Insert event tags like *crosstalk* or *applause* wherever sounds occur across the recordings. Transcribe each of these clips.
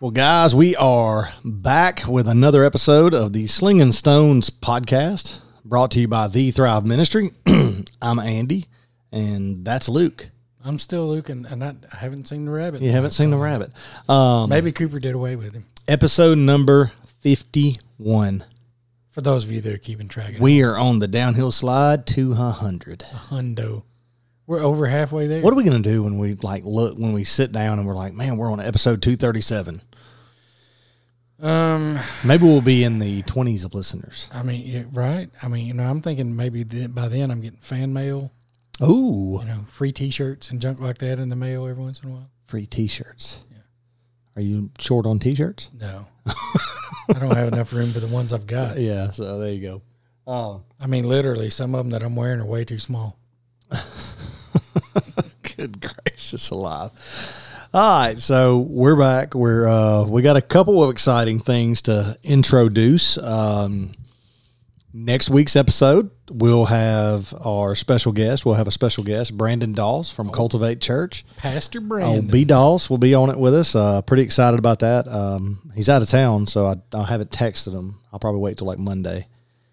Well, guys, we are back with another episode of the Slinging Stones podcast brought to you by The Thrive Ministry. *clears throat* I'm Andy, and that's Luke. I'm still Luke, and, and I, I haven't seen the rabbit. You haven't seen the rabbit. Um, Maybe Cooper did away with him. episode number 51. For those of you that are keeping track of We are on the downhill slide to a 100. it, hundo. We're over halfway there. What are we going to do when we like look when we sit down and we're like, man, we're on episode 237? um, Maybe we'll be in the 20s of listeners. I mean, yeah, right? I mean, you know, I'm thinking maybe th- by then I'm getting fan mail, Ooh, you know, free T-shirts and junk like that in the mail every once in a while. free t-shirts. Are you short on t-shirts? No, *laughs* I don't have enough room for the ones I've got. *laughs* Yeah, so there you go. Um, I mean, literally, some of them that I'm wearing are way too small. *laughs* Good gracious alive. All right, so we're back. We're uh we got a couple of exciting things to introduce. Um next week's episode, we'll have our special guest. We'll have a special guest, Brandon Dawes from Cultivate Church. Pastor Oh, Brandon. B Dawes will be on it with us. Uh pretty excited about that. Um he's out of town, so I, I haven't texted him. I'll probably wait till like Monday.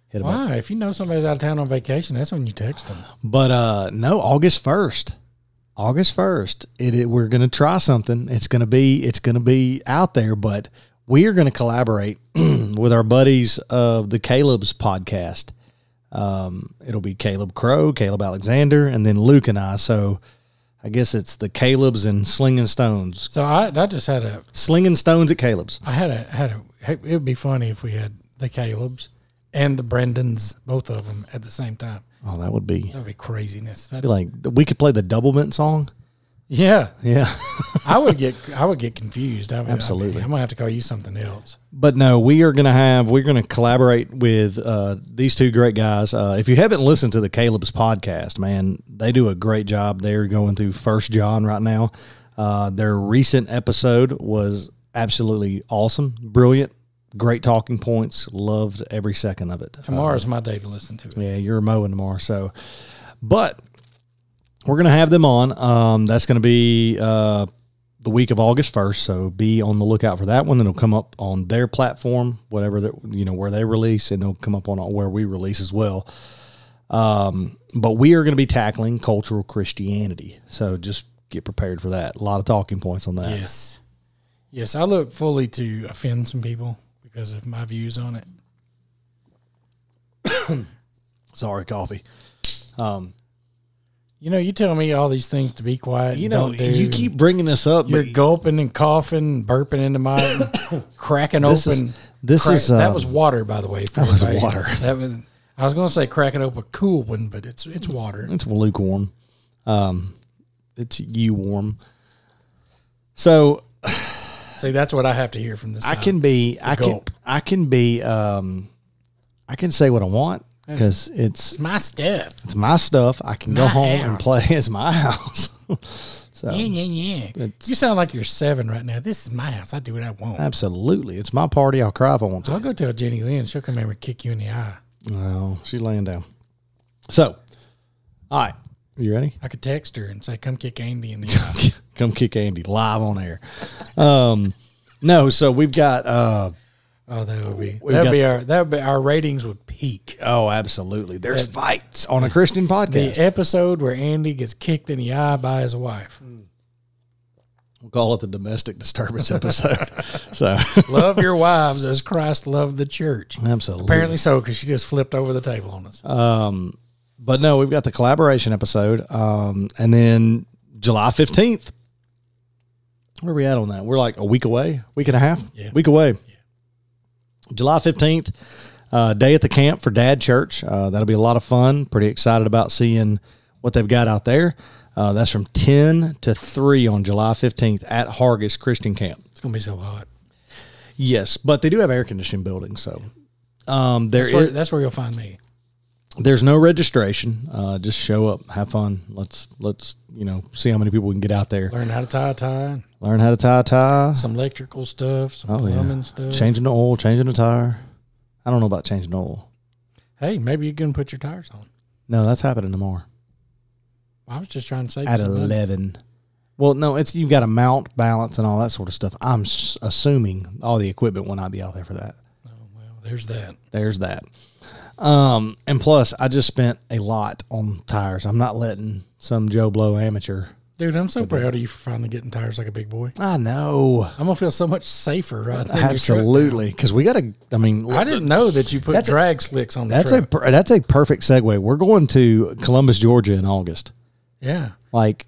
Hit him up. Why? If you know somebody's out of town on vacation, that's when you text them. But uh no, August first. August first. It, it we're gonna try something. It's gonna be it's gonna be out there, but we are gonna collaborate *clears throat* with our buddies of the Caleb's podcast. Um, it'll be Caleb Crow, Caleb Alexander, and then Luke and I. So I guess it's the Caleb's and Slinging Stones. So I, I just had a Slinging Stones at Caleb's. I had a had a. It would be funny if we had the Caleb's and the Brendans, both of them at the same time. Oh, that would be, That would be craziness. That'd be like we could play the Doublemint song. Yeah, Yeah. *laughs* I would get I would get confused. I would, Absolutely. I am gonna have to call you something else. But no, we are going to have we're going to collaborate with uh, these two great guys. Uh, if you haven't listened to the Caleb's podcast, man, they do a great job. They're going through First John right now. Uh, their recent episode was absolutely awesome, brilliant, great talking points. Loved every second of it. Uh, Tomorrow's my day to listen to it. yeah, you're mowing tomorrow. So, but we're going to have them on. Um, that's going to be uh, the week of August 1st. So be on the lookout for that one. It'll come up on their platform, whatever that, you know, where they release, and it'll come up on where we release as well. Um, but we are going to be tackling cultural Christianity. So just get prepared for that. A lot of talking points on that. Yes, yes. I look fully to offend some people because of my views on it. *coughs* Sorry, coffee. Um, You know, you tell me all these things to be quiet. you know, don't do, you keep bringing this up. You're gulping and coughing, burping into my *coughs* cracking This is- open. this crack- is, that um, was water, by the way. For that was everybody. water. *laughs* That was. I was going to say cracking open a cool one, but it's it's water. It's lukewarm. Um, it's you warm. So *sighs* See, that's what I have to hear from this. I can be, I can, gulp. I can be, um, I can say what I want because it's It's my stuff. it's my stuff. I can go home and play. *laughs* It's my house. *laughs* so Yeah, yeah, yeah. You sound like you're seven right now. This is my house. I do what I want. absolutely, it's my party. I'll cry if I want to. I'll go tell Jenny Lynn. She'll come over and kick you in the eye. No, she's laying down. So, all right, you ready? I could text her and say, "Come kick Andy in the *laughs* eye." Come kick Andy live on air. Um, no, so we've got. uh Oh, that would be that would be our that would be our ratings would peak. Oh, absolutely. There's fights on a Christian podcast. The episode where Andy gets kicked in the eye by his wife. We'll call it the domestic disturbance *laughs* episode. *laughs* so, Love your *laughs* wives as Christ loved the church. absolutely. Apparently so, because she just flipped over the table on us. Um, but no, we've got the collaboration episode. Um, and then July 15th. Where are we at on that? We're like a week away, week and a half, Yeah. week away. July 15th, uh, day at the camp for Dad Church. Uh, that'll be a lot of fun. Pretty excited about seeing what they've got out there. Uh, that's from 10 to 3 on July 15th at Hargis Christian Camp. It's gonna be so hot. Yes, but they do have air conditioning buildings, so um, there That's where, is- that's where you'll find me. there's no registration. Uh, just show up, have fun. Let's let's you know see how many people we can get out there. Learn how to tie a tie, Learn how to tie a tie, some electrical stuff, some Oh, yeah. stuff. changing the oil, changing the tire. I don't know about changing the oil. Hey, maybe you can put your tires on. No, that's happening tomorrow I was just trying to save at some money. eleven. Well, no, it's you've got to mount, balance, and all that sort of stuff. I'm s- assuming all the equipment will not be out there for that. Oh, well, there's that. There's that. Um, and plus, I just spent a lot on tires. I'm not letting some Joe Blow amateur. Dude, I'm so proud of you for finally getting tires like a big boy. I know, I'm gonna feel so much safer in absolutely, because we got to. I mean, I didn't know that you put That's a- drag slicks on the That's truck. a that's a perfect segue. We're going to Columbus, Georgia in August, yeah. like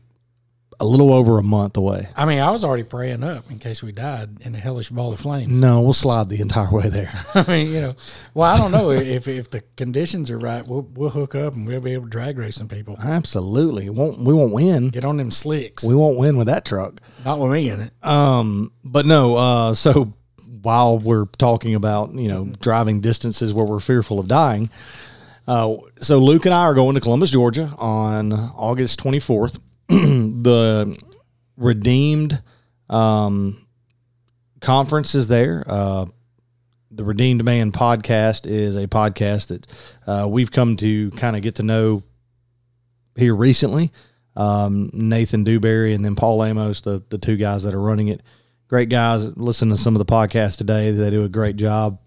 a little over a month away. I mean, I was already praying up in case we died in a hellish ball of flames. No, we'll slide the entire way there. *laughs* I mean, you know, well, I don't know if if the conditions are right, we'll we'll hook up and we'll be able to drag race some people. Absolutely, won't we won't win. Get on them slicks. We won't win with that truck. Not with me in it. Um, but no. Uh, so while we're talking about you know driving distances where we're fearful of dying, uh, so Luke and I are going to Columbus, Georgia on August twenty fourth. *clears throat* the Redeemed um, conference is there. Uh, the Redeemed Man podcast is a podcast that uh, we've come to kind of get to know here recently. Um, Nathan Dewberry and then Paul Amos, the, the two guys that are running it. Great guys. Listen to some of the podcasts today. They do a great job.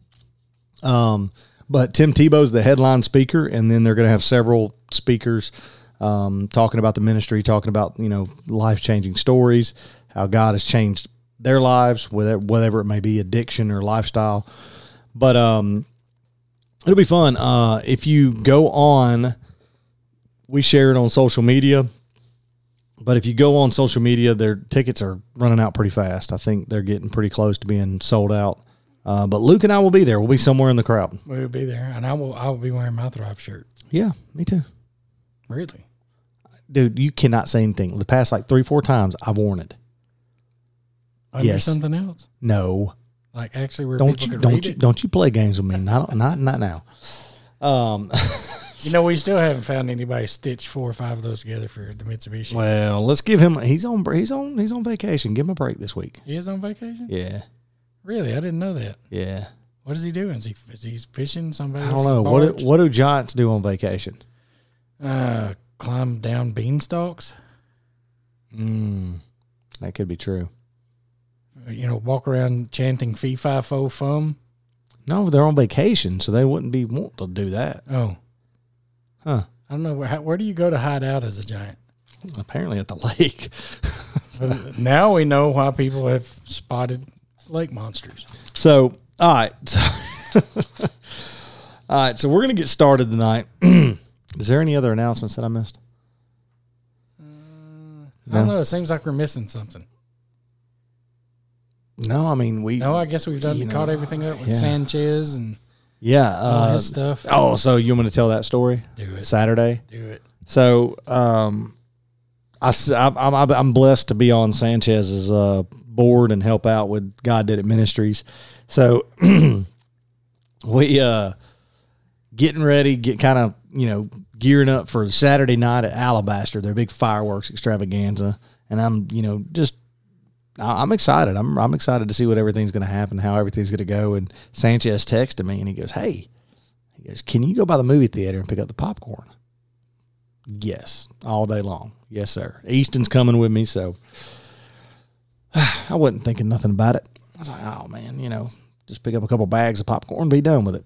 Um, but Tim Tebow's the headline speaker, and then they're going to have several speakers um, talking about the ministry, talking about you know life changing stories, how God has changed their lives, whatever, whatever it may be, addiction or lifestyle. But um, it'll be fun. Uh, if you go on, we share it on social media. But if you go on social media, their tickets are running out pretty fast. I think they're getting pretty close to being sold out. Uh, but Luke and I will be there. We'll be somewhere in the crowd. We'll be there, and I will. I will be wearing my Thrive shirt. Yeah, me too. Really? Dude, you cannot say anything. The past like three, four times I've worn it. Under Yes. something else? No, Like actually, where don't you don't you it. don't you play games with me? Not not not now. Um, *laughs* You know, we still haven't found anybody stitch four or five of those together for the Mitsubishi. well, let's give him. He's on. He's on. He's on vacation. Give him a break this week. He is on vacation. Yeah, Really, I didn't know that. yeah. What is he doing? Is he is he fishing somebody? I don't know what do, what do giants do on vacation. Uh, climb down beanstalks. Mm, that could be true. You know, walk around chanting "fee fi fo fum." No, they're on vacation, so they wouldn't be want to do that, Oh, huh? I don't know where. Where do you go to hide out as a giant? Apparently at the lake. *laughs* Now we know why people have spotted lake monsters. So, all right. *laughs* all right. So we're gonna get started tonight. *clears throat* Is there any other announcements that I missed? I don't know. It seems like we're missing something. No, I mean we. No, I guess we've done You know, caught everything up with yeah. Sanchez and yeah. all Uh, his stuff. oh, so you want me to tell that story? Do it. Saturday. Do it. So, um, I, I'm, I'm blessed to be on Sanchez's uh, board and help out with God Did It Ministries. So, *clears throat* we uh, getting ready, get kind of you know gearing up for Saturday night at Alabaster, their big fireworks extravaganza, and I'm you know just I'm excited. I'm I'm excited to see what everything's going to happen, how everything's going to go. And Sanchez texted me and he goes, "Hey, he goes, can you go by the movie theater and pick up the popcorn?" Yes, all day long. Yes, sir. Easton's coming with me, so *sighs* I wasn't thinking nothing about it. I was like, oh man, you know, just pick up a couple bags of popcorn, be done with it.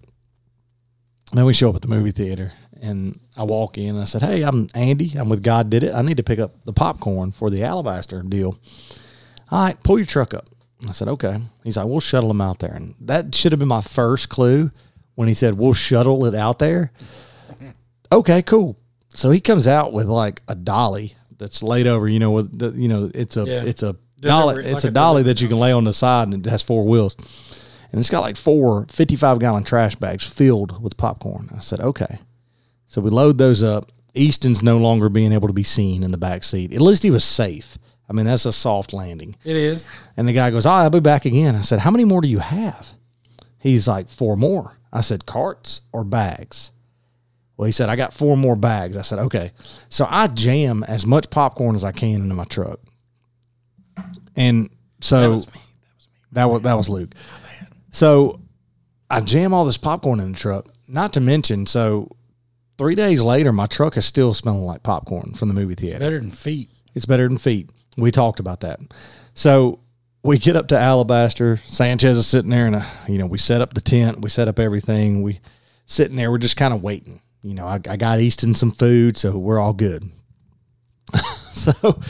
Then we show up at the movie theater, and I walk in. and I said, "Hey, I'm Andy. I'm with God Did It. I need to pick up the popcorn for the Alabaster deal. All right, pull your truck up." I said, "Okay." He's like, "We'll shuttle them out there," and that should have been my first clue when he said, "We'll shuttle it out there." Okay, cool. So he comes out with like a dolly that's laid over. You know, with the you know, it's a Yeah. it's a dolly. It's like a a dolly that you can lay on the side, and it has four wheels and it's got like four 55 gallon trash bags filled with popcorn. I said, okay. So we load those up. Easton's no longer being able to be seen in the back seat. At least he was safe. I mean, that's a soft landing. It is. And the guy goes, oh, I'll be back again. I said, how many more do you have? He's like, four more. I said, carts or bags? Well, he said, I got four more bags. I said, okay. So I jam as much popcorn as I can into my truck. And so That was me. that was that was Luke. So I jam all this popcorn in the truck. Not to mention, so three days later, my truck is still smelling like popcorn from the movie theater. Better than feet. It's better than feet. We talked about that. So we get up to Alabaster. Sanchez is sitting there, and uh, you know we set up the tent, we set up everything. We sitting there, we're just kind of waiting. You know, I, I got Easton some food, so we're all good. *laughs* so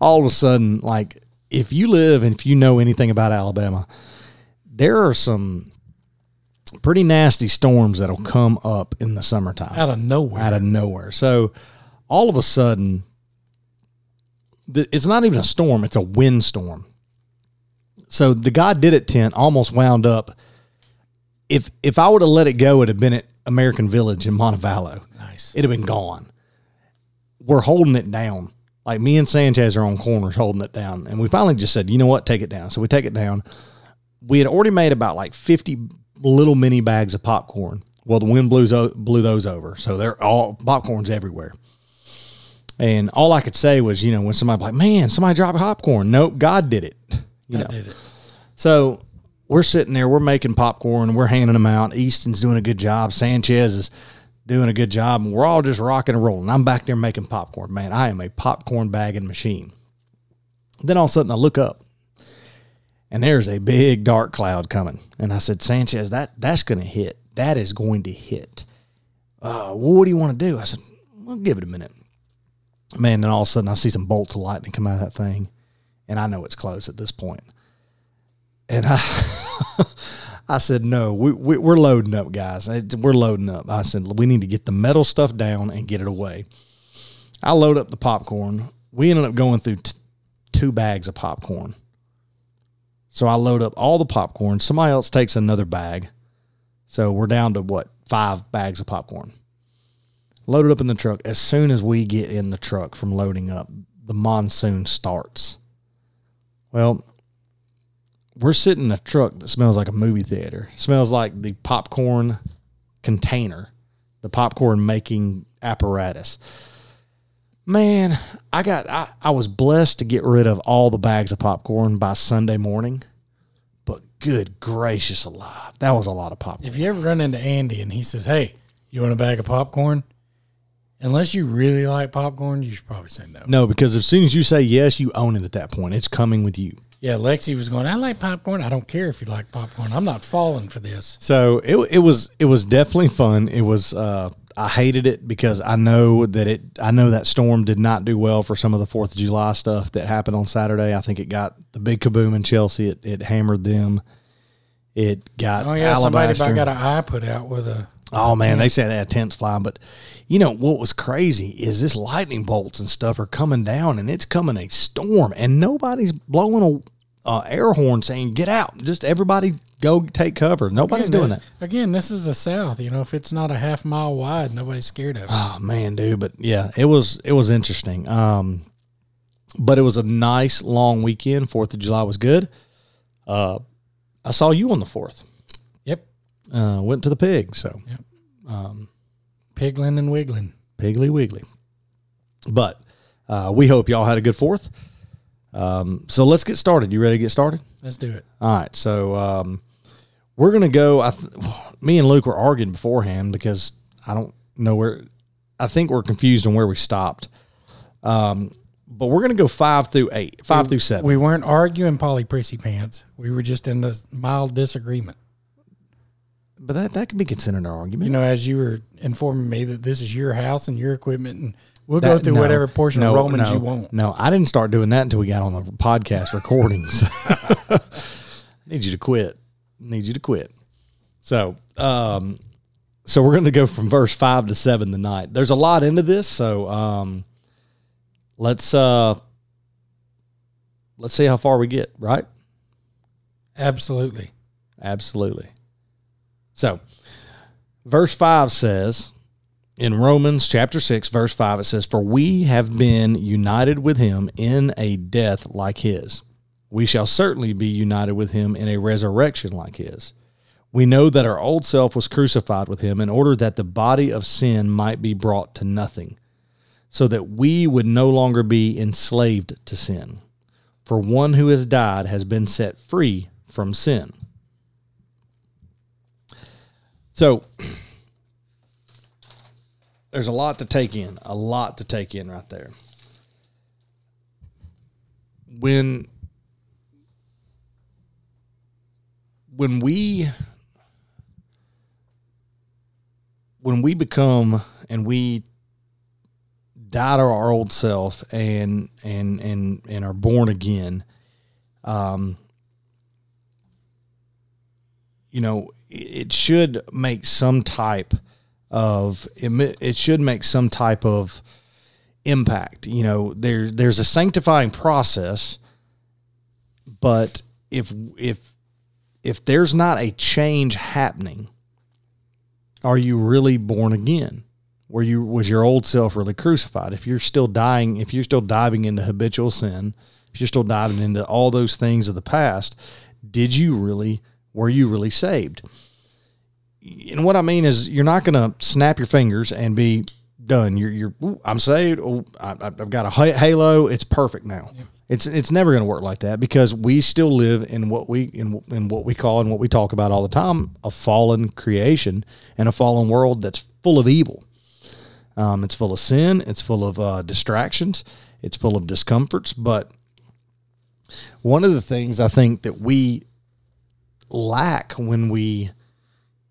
all of a sudden, like if you live and if you know anything about Alabama, there are some pretty nasty storms that'll come up in the summertime Out of nowhere. out of nowhere. So all of a sudden, it's not even a storm; it's a windstorm. So the God did it tent almost wound up. If if I would have let it go, it'd have been at American Village in Montevallo. nice. It'd have been gone. We're holding it down. Like me and Sanchez are on corners holding it down, and we finally just said, you know what, take it down. So we take it down. We had already made about like fifty little mini bags of popcorn. Well, the wind blew blew those over, so they're all popcorns everywhere. And all I could say was, you know, when somebody like, man, somebody dropped popcorn. Nope, God did it. You I know, did it. so we're sitting there, we're making popcorn, we're handing them out. Easton's doing a good job. Sanchez is doing a good job, and we're all just rocking and rolling. I'm back there making popcorn. Man, I am a popcorn bagging machine. Then all of a sudden I look up and there's a big dark cloud coming. And I said, Sanchez, that that's gonna hit. That is going to hit. Uh, well, what do you want to do? I said, Well, give it a minute. Man, then all of a sudden I see some bolts of lightning come out of that thing. And I know it's close at this point. And I, *laughs* I said, no, we, we, we're loading up, guys. We're loading up. I said, we need to get the metal stuff down and get it away. I load up the popcorn. We ended up going through t- two bags of popcorn. So I load up all the popcorn. Somebody else takes another bag. So we're down to what? Five bags of popcorn. Loaded up in the truck. As soon as we get in the truck from loading up, the monsoon starts. Well, we're sitting in a truck that smells like a movie theater. smells like the popcorn container, the popcorn making apparatus. Man, I got I, I was blessed to get rid of all the bags of popcorn by Sunday morning. But good gracious alive. That was a lot of popcorn. If you ever run into Andy and he says, "Hey, you want a bag of popcorn?" Unless you really like popcorn, you should probably say no. No, because as soon as you say yes, you own it at that point. It's coming with you. Yeah, Lexi was going. I like popcorn. I don't care if you like popcorn. I'm not falling for this. So it it was it was definitely fun. It was uh, I hated it because I know that it I know that storm did not do well for some of the Fourth of July stuff that happened on Saturday. I think it got the big kaboom in Chelsea. It it hammered them. It got Oh yeah, somebody Alabaster. about got an eye put out with a. Oh man, they said they had tents flying, but you know what was crazy is this lightning bolts and stuff are coming down, and it's coming a storm, and nobody's blowing a uh, air horn saying "Get out!" Just everybody go take cover. Nobody's Again, doing th- that. Again, this is the South. You know, if it's not a half mile wide, nobody's scared of it. Oh man, dude, but yeah, it was it was interesting. Um, but it was a nice long weekend. Fourth of July was good. Uh, I saw you on the fourth. Yep, Uh, went to the pig, so Yep. Um, piglin and wiggling. Piggly Wiggly. But uh, we hope y'all had a good fourth. Um, so let's get started. You ready to get started? Let's do it. All right. So um, we're gonna go. I th- me and Luke were arguing beforehand because I don't know where. I think we're confused on where we stopped. Um, but we're gonna go five through eight, five through seven. We weren't arguing poly prissy pants. We were just in this mild disagreement. but that that can be considered an argument. You know, as you were informing me that this is your house and your equipment, and we'll go through no, whatever portion no, of Romans no, you want. No, I didn't start doing that until we got on the podcast recordings. I *laughs* need you to quit. Need you to quit. So, um, so we're going to go from verse five to seven tonight. There's a lot into this, so um, let's uh, let's see how far we get. Right? Absolutely. Absolutely. So, verse 5 says in Romans chapter 6, verse 5, it says, For we have been united with him in a death like his. We shall certainly be united with him in a resurrection like his. We know that our old self was crucified with him in order that the body of sin might be brought to nothing, so that we would no longer be enslaved to sin. For one who has died has been set free from sin. So *clears throat* there's a lot to take in, a lot to take in right there. When when we when we become and we die to our old self and and and and are born again um you know it should make some type of it should make some type of impact you know there there's a sanctifying process but if if if there's not a change happening are you really born again? Where you was your old self really crucified? If you're still dying if you're still diving into habitual sin if you're still diving into all those things of the past did you really were you really saved and what I mean is, you're not going to snap your fingers and be done. You're, you're. Ooh, I'm saved. Oh, I, have got a halo. It's perfect now. Yeah. It's it's never going to work like that because we still live in what we in, in what we call and what we talk about all the time a fallen creation and a fallen world that's full of evil. Um, it's full of sin. It's full of uh, distractions. It's full of discomforts. But one of the things I think that we lack when we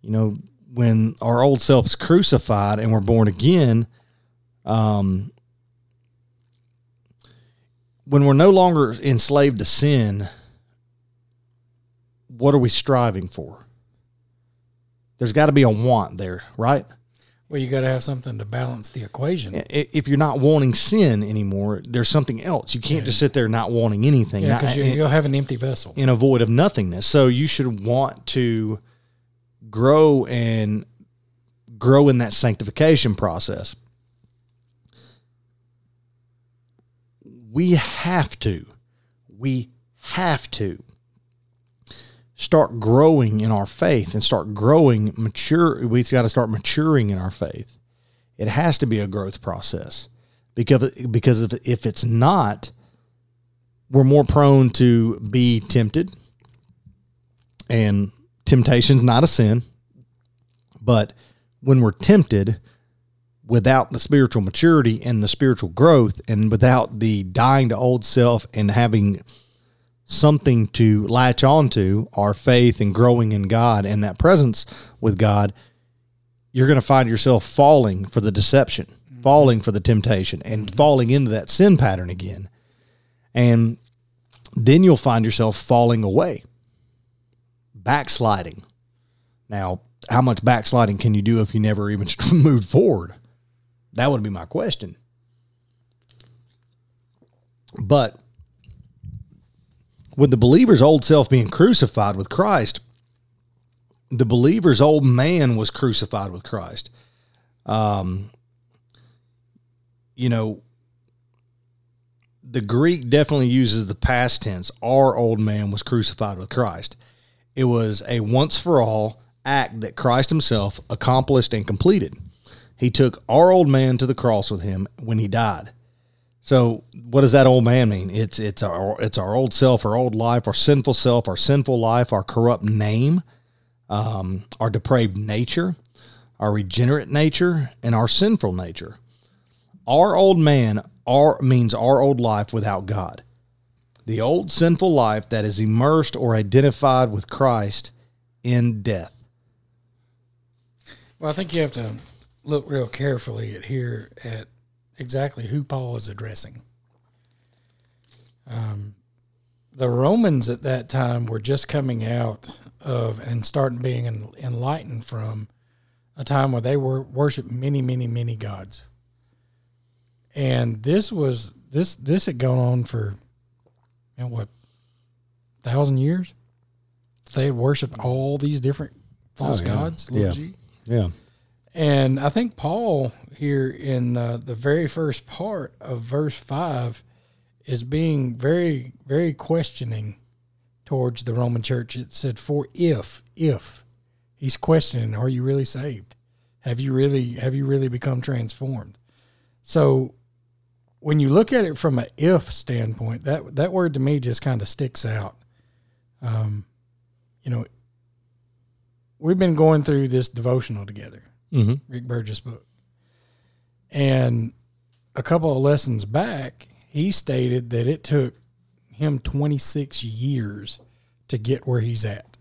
you know, when our old self is crucified and we're born again, um, when we're no longer enslaved to sin, what are we striving for? There's got to be a want there, right? Well, you got to have something to balance the equation. If you're not wanting sin anymore, there's something else. You can't yeah. just sit there not wanting anything. Yeah, because you'll have an empty vessel in a void of nothingness. So you should want to grow and grow in that sanctification process. We have to, we have to start growing in our faith and start growing mature. We've got to start maturing in our faith. It has to be a growth process because because if, if it's not, we're more prone to be tempted and temptation's not a sin, but when we're tempted without the spiritual maturity and the spiritual growth and without the dying to old self and having something to latch onto our faith and growing in God and that presence with God, you're going to find yourself falling for the deception, mm-hmm. falling for the temptation, and mm-hmm. falling into that sin pattern again. And then you'll find yourself falling away backsliding. Now, how much backsliding can you do if you never even *laughs* moved forward? That would be my question. But with the believer's old self being crucified with Christ, the believer's old man was crucified with Christ. Um, you know, the Greek definitely uses the past tense. Our old man was crucified with Christ. It was a once for all act that Christ himself accomplished and completed. He took our old man to the cross with him when he died. So, what does that old man mean? It's it's our it's our old self, our old life, our sinful self, our sinful life, our corrupt name, um, our depraved nature, our regenerate nature, and our sinful nature. Our old man our means our old life without God the old sinful life that is immersed or identified with Christ in death. Well, I think you have to look real carefully at here at exactly who Paul is addressing. Um, the Romans at that time were just coming out of and starting being enlightened from a time where they were worshiped many, many, many gods. And this was this this had gone on for know, what thousand years they had worshipped all these different false oh, yeah. gods. Yeah. G. yeah. And I think Paul here in uh, the very first part of verse five is being very, very questioning towards the Roman church. It said, "For if, if," he's questioning, "Are you really saved? Have you really, have you really become transformed?" So when you look at it from an if standpoint, that that word to me just kind of sticks out. Um, you know, we've been going through this devotional together, mm-hmm. Rick Burgess book, And a couple of lessons back, he stated that it took him 26 years to get where he's at.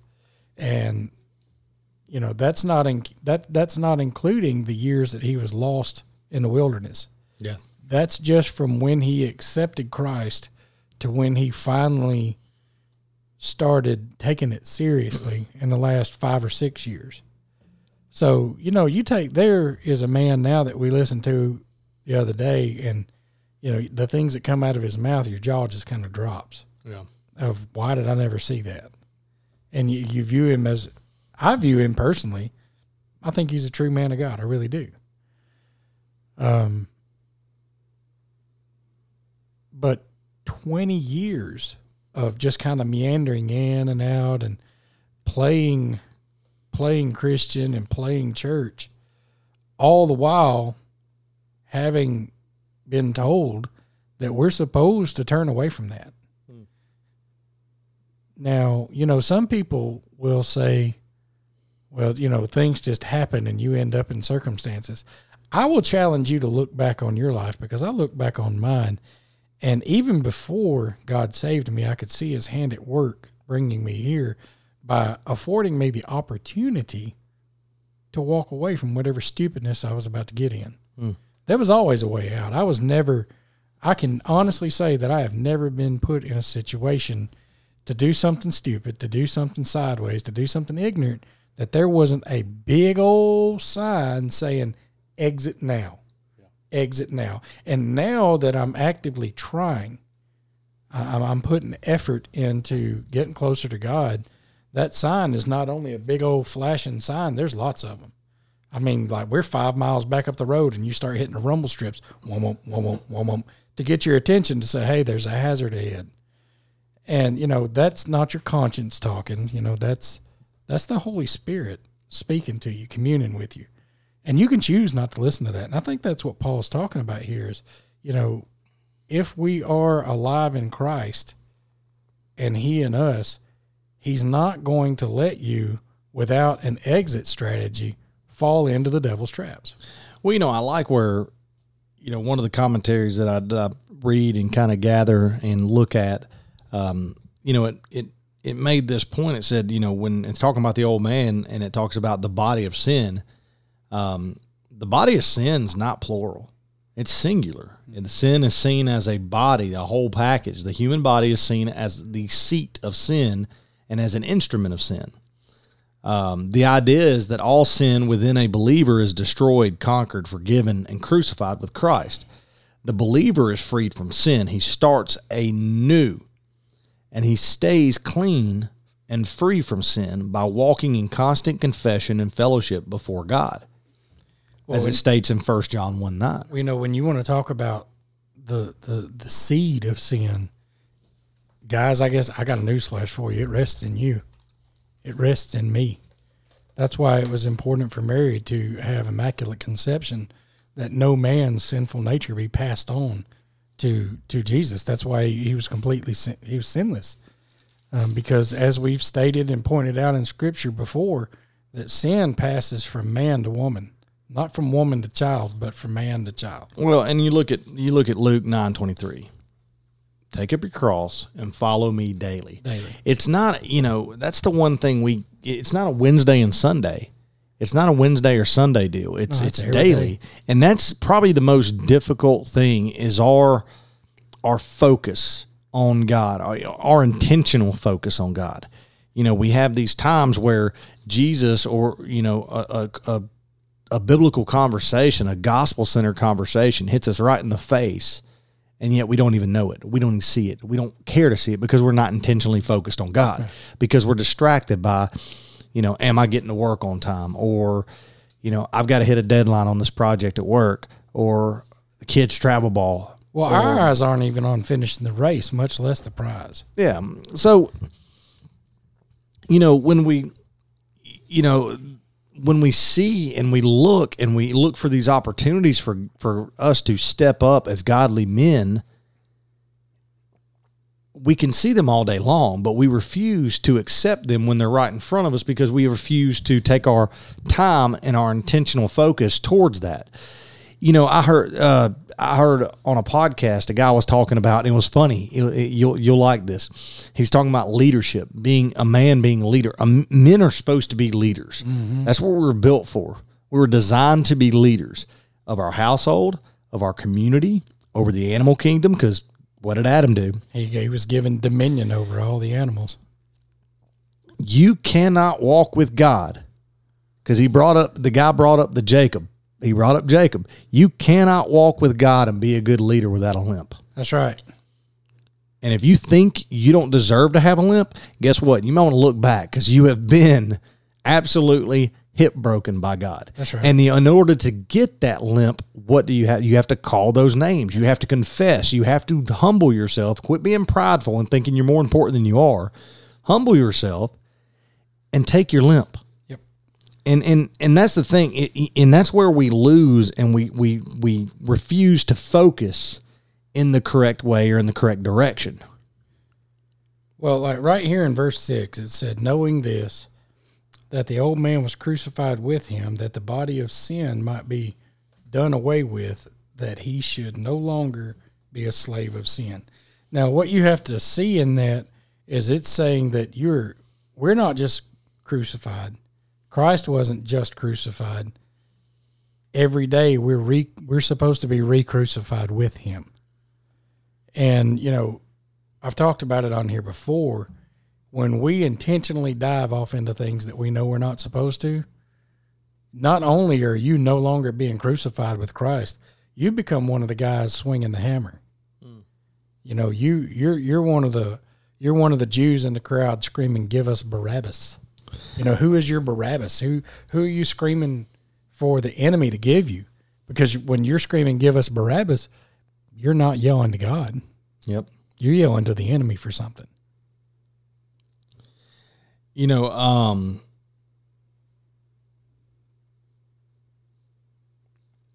And you know, that's not in, that that's not including the years that he was lost in the wilderness. Yeah. That's just from when he accepted Christ to when he finally started taking it seriously in the last 5 or 6 years. So, you know, you take there is a man now that we listened to the other day and you know, the things that come out of his mouth, your jaw just kind of drops. Yeah. Of why did I never see that? And you, you view him as, I view him personally. I think he's a true man of God. I really do. Um, but 20 years of just kind of meandering in and out and playing playing Christian and playing church all the while having been told that we're supposed to turn away from that. Hmm. Now, you know, some people will say, well, you know, things just happen and you end up in circumstances. I will challenge you to look back on your life because I look back on mine. And even before God saved me, I could see his hand at work bringing me here by affording me the opportunity to walk away from whatever stupidness I was about to get in. Mm. There was always a way out. I was never, I can honestly say that I have never been put in a situation to do something stupid, to do something sideways, to do something ignorant, that there wasn't a big old sign saying, exit now. Exit now. And now that I'm actively trying, I'm, putting effort into getting closer to God. That sign is not only a big old flashing sign, there's lots of them. I mean, like we're five miles back up the road and you start hitting the rumble strips, womp, womp, womp, womp, womp, to get your attention to say, hey, there's a hazard ahead. And, you know, that's not your conscience talking. You know, that's that's the Holy Spirit speaking to you, communing with you. And you can choose not to listen to that. And I think that's what Paul's talking about here is, you know, if we are alive in Christ and he and us, he's not going to let you without an exit strategy fall into the devil's traps. Well, you know, I like where, you know, one of the commentaries that I, that I read and kind of gather and look at, um, you know, it, it, it made this point. It said, you know, when it's talking about the old man and it talks about the body of sin, um, the body of sin is not plural. It's singular. And sin is seen as a body, a whole package. The human body is seen as the seat of sin and as an instrument of sin. Um, the idea is that all sin within a believer is destroyed, conquered, forgiven, and crucified with Christ. The believer is freed from sin. He starts anew and he stays clean and free from sin by walking in constant confession and fellowship before God well, as it states in First John one nine. You know, when you want to talk about the the the seed of sin, guys, I guess I got a newsflash for you. It rests in you. It rests in me. That's why it was important for Mary to have immaculate conception, that no man's sinful nature be passed on to to Jesus. That's why he was completely sin, he was sinless, um, because as we've stated and pointed out in Scripture before, that sin passes from man to woman not from woman to child, but from man to child. Well, and you look at you look at Luke nine twenty three. Take up your cross and follow me daily. Daily. It's not, you know, that's the one thing we. It's not a Wednesday and Sunday. It's not a Wednesday or Sunday deal. It's no, it's daily, day. and that's probably the most difficult thing is our our focus on God, our, our intentional focus on God. You know, we have these times where Jesus or you know a, a, a a biblical conversation, a gospel centered conversation hits us right in the face, and yet we don't even know it. We don't even see it. We don't care to see it because we're not intentionally focused on God, because we're distracted by, you know, am I getting to work on time? Or, you know, I've got to hit a deadline on this project at work, or the kids' travel ball. Well, or, our eyes aren't even on finishing the race, much less the prize. Yeah. So, you know, when we, you know, when we see and we look and we look for these opportunities for for us to step up as godly men we can see them all day long but we refuse to accept them when they're right in front of us because we refuse to take our time and our intentional focus towards that you know, I heard uh, I heard on a podcast a guy was talking about, and it was funny. It- it- you'll you'll like this. He was talking about leadership, being a man, being a leader. Um, men are supposed to be leaders. That's what we were built for. We were designed to be leaders of our household, of our community, over the animal kingdom. Because what did Adam do? He, he was given dominion over all the animals. you cannot walk with God because he brought up the guy brought up the Jacob. He brought up Jacob. You cannot walk with God and be a good leader without a limp. That's right. And if you think you don't deserve to have a limp, guess what? You might want to look back because you have been absolutely hip broken by God. That's right. And the, in order to get that limp, what do you have? You have to call those names. You have to confess. You have to humble yourself. Quit being prideful and thinking you're more important than you are. Humble yourself and take your limp. And and and that's the thing. It, and that's where we lose and we we we refuse to focus in the correct way or in the correct direction. Well, like right here in verse 6, it said, Knowing this, that the old man was crucified with him, that the body of sin might be done away with, that he should no longer be a slave of sin. Now, what you have to see in that is it's saying that you're, we're not just crucified. Christ wasn't just crucified. Every day we're re, we're supposed to be re-crucified with him. And, you know, I've talked about it on here before. When we intentionally dive off into things that we know we're not supposed to, not only are you no longer being crucified with Christ, you become one of the guys swinging the hammer. Hmm. You know, you you're you're one of the you're one of the Jews in the crowd screaming, "Give us Barabbas!" You know, who is your Barabbas? Who who are you screaming for the enemy to give you? Because when you're screaming, "Give us Barabbas," you're not yelling to God. Yep. You're yelling to the enemy for something. You know, um,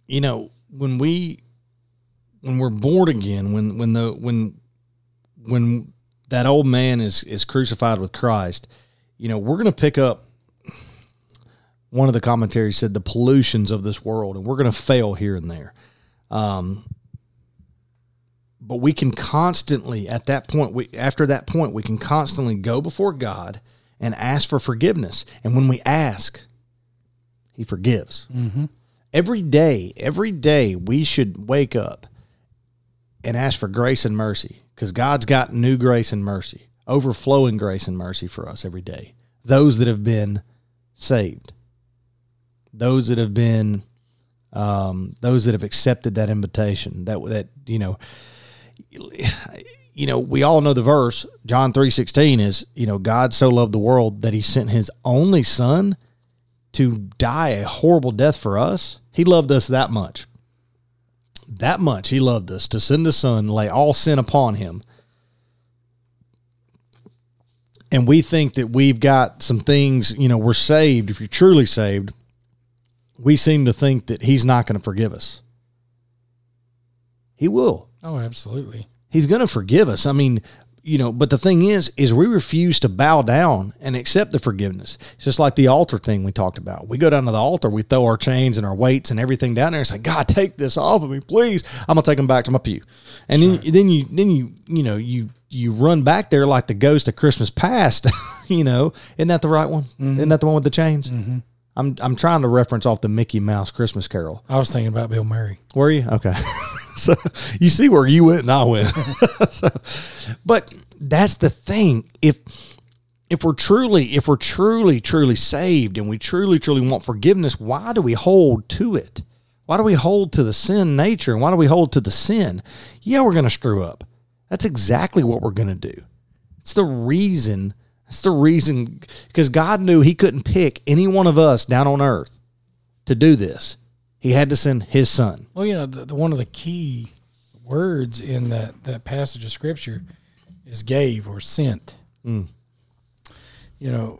you know, when we when we're born again, when when the when when that old man is is crucified with Christ, you know, we're going to pick up one of the commentaries said the pollutions of this world and we're going to fail here and there. Um but we can constantly at that point we after that point we can constantly go before God and ask for forgiveness. And when we ask, he forgives. Every day, every day we should wake up and ask for grace and mercy because God's got new grace and mercy, overflowing grace and mercy for us every day. Those that have been saved, those that have been, um, those that have accepted that invitation, that that you know, you know, we all know the verse John three sixteen is you know God so loved the world that He sent His only Son to die a horrible death for us. He loved us that much that much he loved us to send his son lay all sin upon him and we think that we've got some things you know we're saved. If you're truly saved we seem to think that he's not going to forgive us. He will. Oh, absolutely. he's going to forgive us. I mean you know but the thing is is we refuse to bow down and accept the forgiveness. It's just like the altar thing we talked about. We go down to the altar we throw our chains and our weights and everything down there and say god take this off of me please. I'm gonna take them back to my pew. And then, then you then you you know you you run back there like the ghost of christmas past *laughs* you know isn't that the right one mm-hmm. isn't that the one with the chains mm-hmm. I'm, I'm trying to reference off the Mickey Mouse Christmas Carol. I was thinking about Bill Murray. Were you? Okay. *laughs* so you see where you went and I went. *laughs* so, but that's the thing. If if we're truly, if we're truly, truly saved and we truly, truly want forgiveness, why do we hold to it? Why do we hold to the sin nature? And why do we hold to the sin? Yeah, we're going to screw up. That's exactly what we're going to do. It's the reason. It's the reason because God knew He couldn't pick any one of us down on earth to do this. He had to send His Son. Well, you know, the, the, one of the key words in that, that passage of scripture is gave or sent. Mm. You know,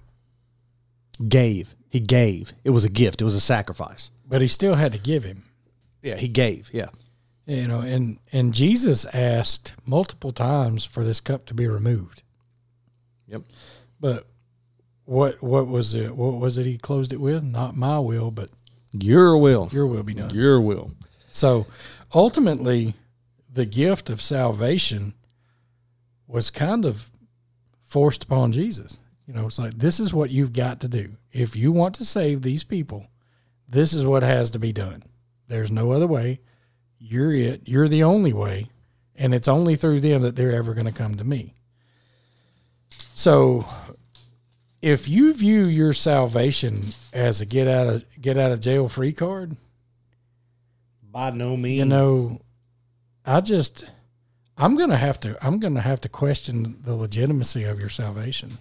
Gave. He gave. It was a gift. It was a sacrifice. but he still had to give him. Yeah, He gave. Yeah. You know, and and Jesus asked multiple times for this cup to be removed. Yep. But what what was it? What was it? He closed it with, "Not my will, but Your will. your will be done." Your will. So ultimately, the gift of salvation was kind of forced upon Jesus. You know, it's like, this is what you've got to do. If you want to save these people, this is what has to be done. There's no other way. You're it. You're the only way. And it's only through them that they're ever going to come to me. So if you view your salvation as a get out of get out of jail free card, by no means, you know, I just I'm gonna have to I'm gonna have to question the legitimacy of your salvation.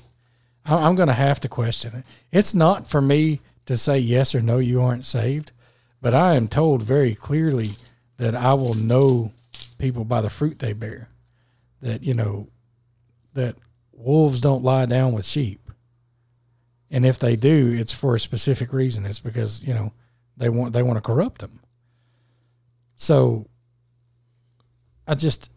I'm gonna have to question it. It's not for me to say yes or no, you aren't saved, but I am told very clearly that I will know people by the fruit they bear. That you know that wolves don't lie down with sheep. And if they do, it's for a specific reason. It's because, you know, they want they want to corrupt them. So I just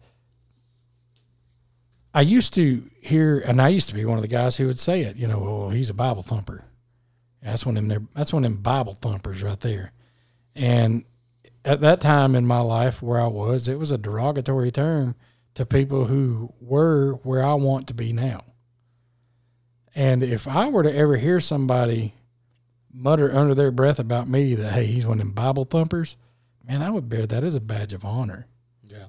I used to hear and I used to be one of the guys who would say it, you know, oh, he's a Bible thumper. That's one of them that's one of them Bible thumpers right there. And at that time in my life where I was, it was a derogatory term to people who were where I want to be now. And if I were to ever hear somebody mutter under their breath about me that, hey, he's one of them Bible thumpers, man, I would bear that as a badge of honor. Yeah.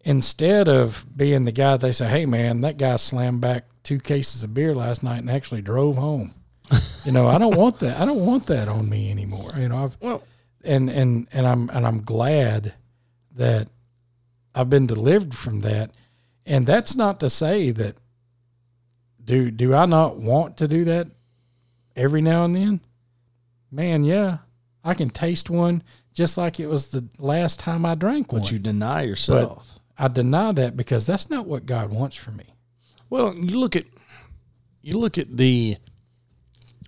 Instead of being the guy they say, hey, man, that guy slammed back two cases of beer last night and actually drove home. *laughs* you know, I don't want that. I don't want that on me anymore. You know, I've well, and and and I'm and I'm glad that I've been delivered from that. And that's not to say that do do I not want to do that every now and then? Man, yeah. I can taste one just like it was the last time I drank one. But you deny yourself. But I deny that because that's not what God wants for me. Well, you look at you look at the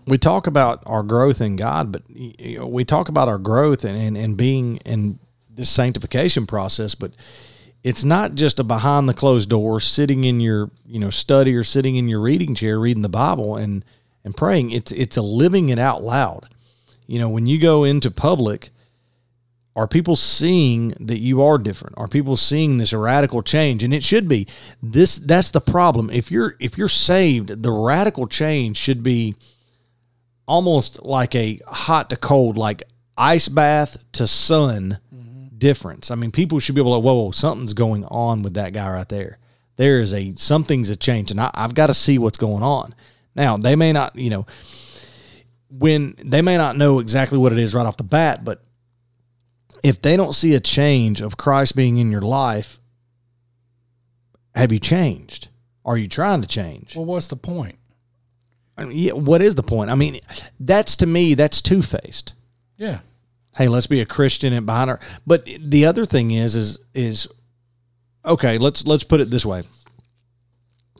we talk about our growth in God, but we talk about our growth and, and, and being in this sanctification process, but it's not just a behind the closed door sitting in your you know study or sitting in your reading chair reading the bible and and praying. It's it's a living it out loud. You know when you go into public are people seeing that you are different? Are people seeing this radical change? And it should be. This that's the problem. If you're if you're saved the radical change should be almost like a hot to cold like ice bath to sun difference. I mean, people should be able to, whoa, whoa, something's going on with that guy right there. There is a, something's a change, and I, I've got to see what's going on. Now, they may not, you know, when they may not know exactly what it is right off the bat, but if they don't see a change of Christ being in your life, have you changed? Are you trying to change? Well, what's the point? I mean, yeah, what is the point? I mean, that's to me, that's two faced. Yeah hey, let's be a Christian and behind our. But the other thing is, is, is okay. Let's let's put it this way.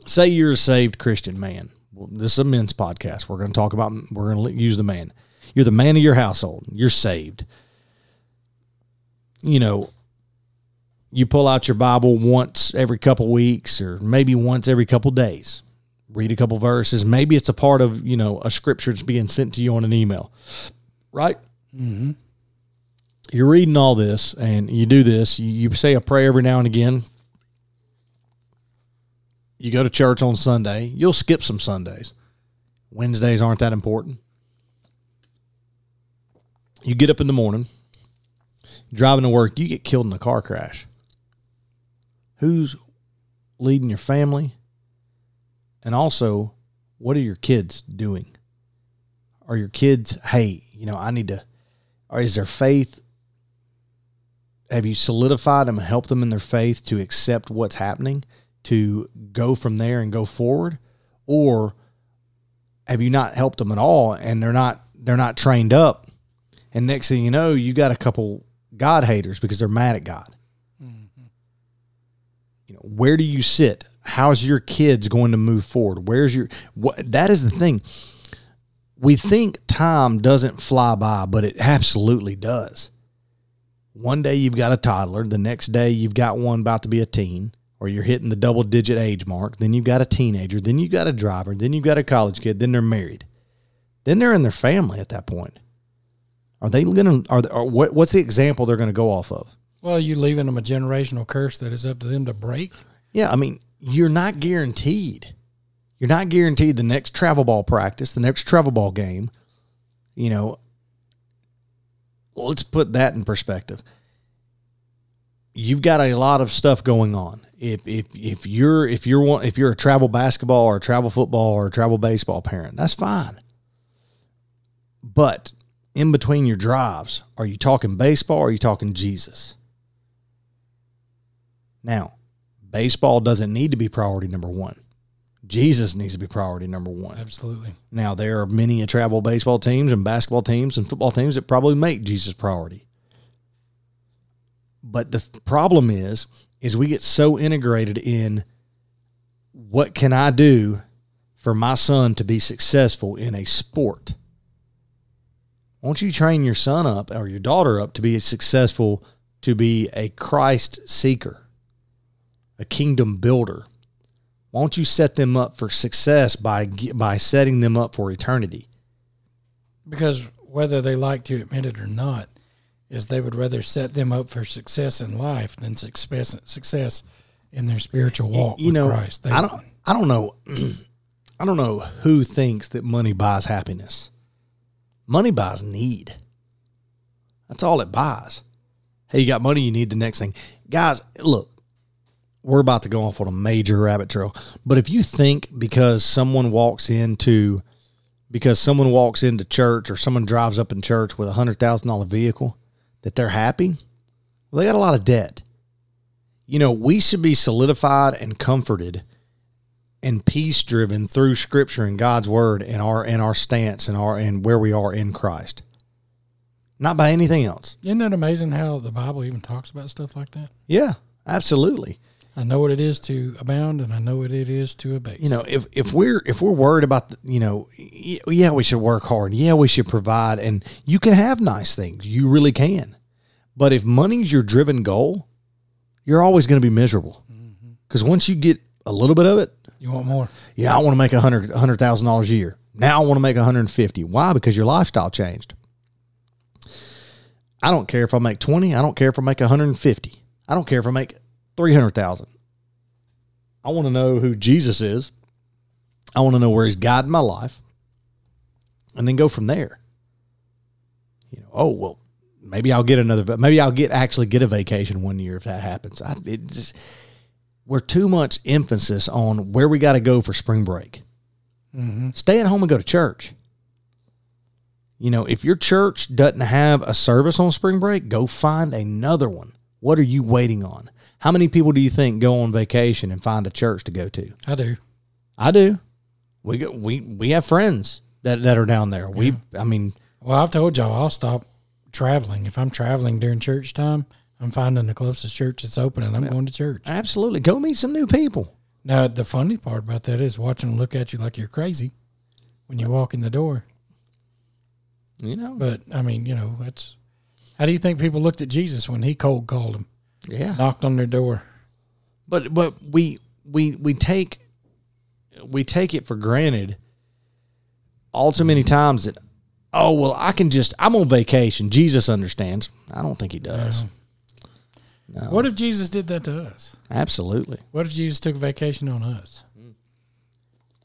Say you're a saved Christian man. Well, this is a men's podcast. We're going to talk about. We're going to use the man. You're the man of your household. You're saved. You know, you pull out your Bible once every couple weeks, or maybe once every couple days. Read a couple verses. Maybe it's a part of you know a scripture that's being sent to you on an email, right? Mm-hmm you're reading all this and you do this, you, you say a prayer every now and again. You go to church on Sunday, you'll skip some Sundays. Wednesdays aren't that important. You get up in the morning, driving to work, you get killed in a car crash. Who's leading your family? And also, what are your kids doing? Are your kids, hey, you know, I need to, or is their faith have you solidified them and helped them in their faith to accept what's happening, to go from there and go forward, or have you not helped them at all and they're not they're not trained up, and next thing you know, you got a couple God haters because they're mad at God. Mm-hmm. You know, where do you sit? How's your kids going to move forward? Where's your what? That is the thing. We think time doesn't fly by, but it absolutely does one day you've got a toddler, the next day you've got one about to be a teen, or you're hitting the double digit age mark, then you've got a teenager, then you've got a driver, then you've got a college kid, then they're married. Then they're in their family at that point. Are they going to? Are, they, are what, what's the example they're going to go off of? Well, you're leaving them a generational curse that is up to them to break. Yeah, I mean, you're not guaranteed. You're not guaranteed the next travel ball practice, the next travel ball game. You know, let's put that in perspective. You've got a lot of stuff going on. If if if you're if you're one if you're a travel basketball or travel football or a travel baseball parent, that's fine. But in between your drives, are you talking baseball or are you talking Jesus? Now, baseball doesn't need to be priority number one. Jesus needs to be priority number one. Absolutely. Now, there are many travel baseball teams and basketball teams and football teams that probably make Jesus priority. But the problem is, is we get so integrated in what can I do for my son to be successful in a sport? Won't you train your son up or your daughter up to be successful, to be a Christ seeker, a kingdom builder? Won't you set them up for success by by setting them up for eternity? Because whether they like to admit it or not, is they would rather set them up for success in life than success success in their spiritual walk you with know, Christ. They, I don't I don't know *clears throat* I don't know who thinks that money buys happiness. Money buys need. That's all it buys. Hey, you got money, you need the next thing. Guys, look, we're about to go off on a major rabbit trail. But if you think because someone walks into because someone walks into church or someone drives up in church with a hundred thousand dollar vehicle that they're happy, well, they got a lot of debt. You know, we should be solidified and comforted and peace driven through scripture and God's word and our and our stance and our and where we are in Christ. Not by anything else. Isn't it amazing how the Bible even talks about stuff like that? Yeah, absolutely. I know what it is to abound, and I know what it is to abase. You know, if if we're if we're worried about the, you know, yeah, we should work hard. Yeah, we should provide, and you can have nice things. You really can. But if money's your driven goal, you're always going to be miserable. Mm-hmm. Because once you get a little bit of it, you want more. yeah, I want to make a hundred hundred thousand dollars a year. Now I want to make 150. Why? Because your lifestyle changed. I don't care if I make 20. I don't care if I make 150. I don't care if I make 300,000. I want to know who Jesus is. I want to know where he's guiding my life. And then go from there. You know, oh, well, maybe I'll get another but maybe I'll get actually get a vacation one year if that happens. I it just we're too much emphasis on where we got to go for spring break. Mm-hmm. Stay at home and go to church. You know, if your church doesn't have a service on spring break, go find another one. What are you waiting on? How many people do you think go on vacation and find a church to go to? I do. I do. We go, we we have friends that that are down there. We I mean, Well, I've told y'all I'll stop traveling if I'm traveling during church time. I'm finding the closest church that's open, and I'm going to church. absolutely go meet some new people. Now, the funny part about that is watching them look at you like you're crazy when you walk in the door. You know, But I mean, you know, that's how do you think people looked at Jesus when he cold called them, yeah. knocked on their door? But but we we we take we take it for granted all too many times that oh well I can just I'm on vacation. Jesus understands. I don't think he does. No. What if Jesus did that to us? Absolutely. What if Jesus took a vacation on us?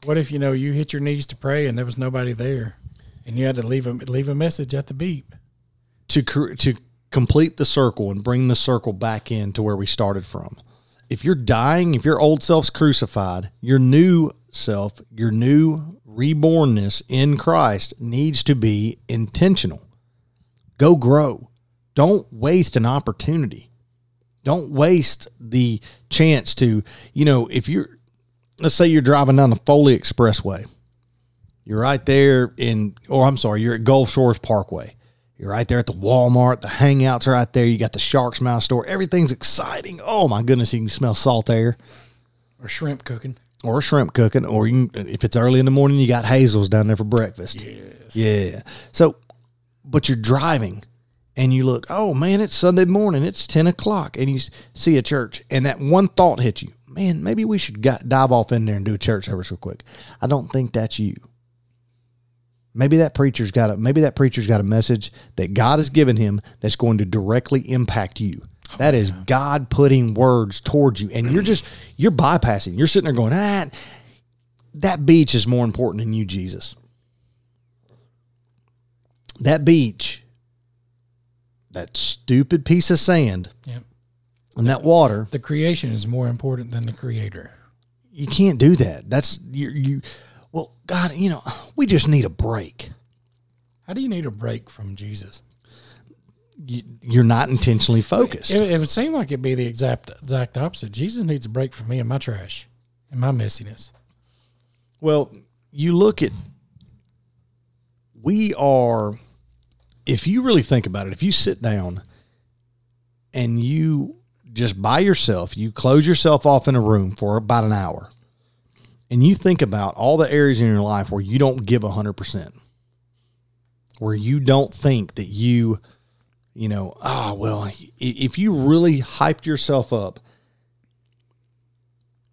What if you know you hit your knees to pray and there was nobody there, and you had to leave a leave a message at the beep? To to complete the circle and bring the circle back in to where we started from. If you're dying, if your old self's crucified, your new self, your new rebornness in Christ needs to be intentional. Go grow. Don't waste an opportunity. Don't waste the chance to, you know, if you're, let's say you're driving down the Foley Expressway, you're right there in, or I'm sorry, you're at Gulf Shores Parkway. You're right there at the Walmart. The hangouts are right there. You got the Shark's Mouth store. Everything's exciting. Oh my goodness, you can smell salt air Or shrimp cooking? or shrimp cooking, or you can, if it's early in the morning, you got Hazel's down there for breakfast. Yes. Yeah. So, but you're driving and you look, oh man, it's Sunday morning. It's 10 o'clock. And you see a church. And that one thought hits you man, maybe we should dive off in there and do a church service real quick. I don't think that's you. Maybe that preacher's got a maybe that preacher's got a message that God has given him that's going to directly impact you. That is God putting words towards you, and you're just you're bypassing. You're sitting there going, ah, that beach is more important than you, Jesus. That beach, that stupid piece of sand, Yep. and that water. The creation is more important than the creator. You can't do that. That's you. You, well, God, you know, we just need a break. How do you need a break from Jesus? You, you're not intentionally focused. It, it would seem like it'd be the exact exact opposite. Jesus needs a break from me and my trash and my messiness. Well, you look at we are if you really think about it, if you sit down and you just by yourself, you close yourself off in a room for about an hour and you think about all the areas in your life where you don't give 100%, where you don't think that you, you know, ah, well, if you really hyped yourself up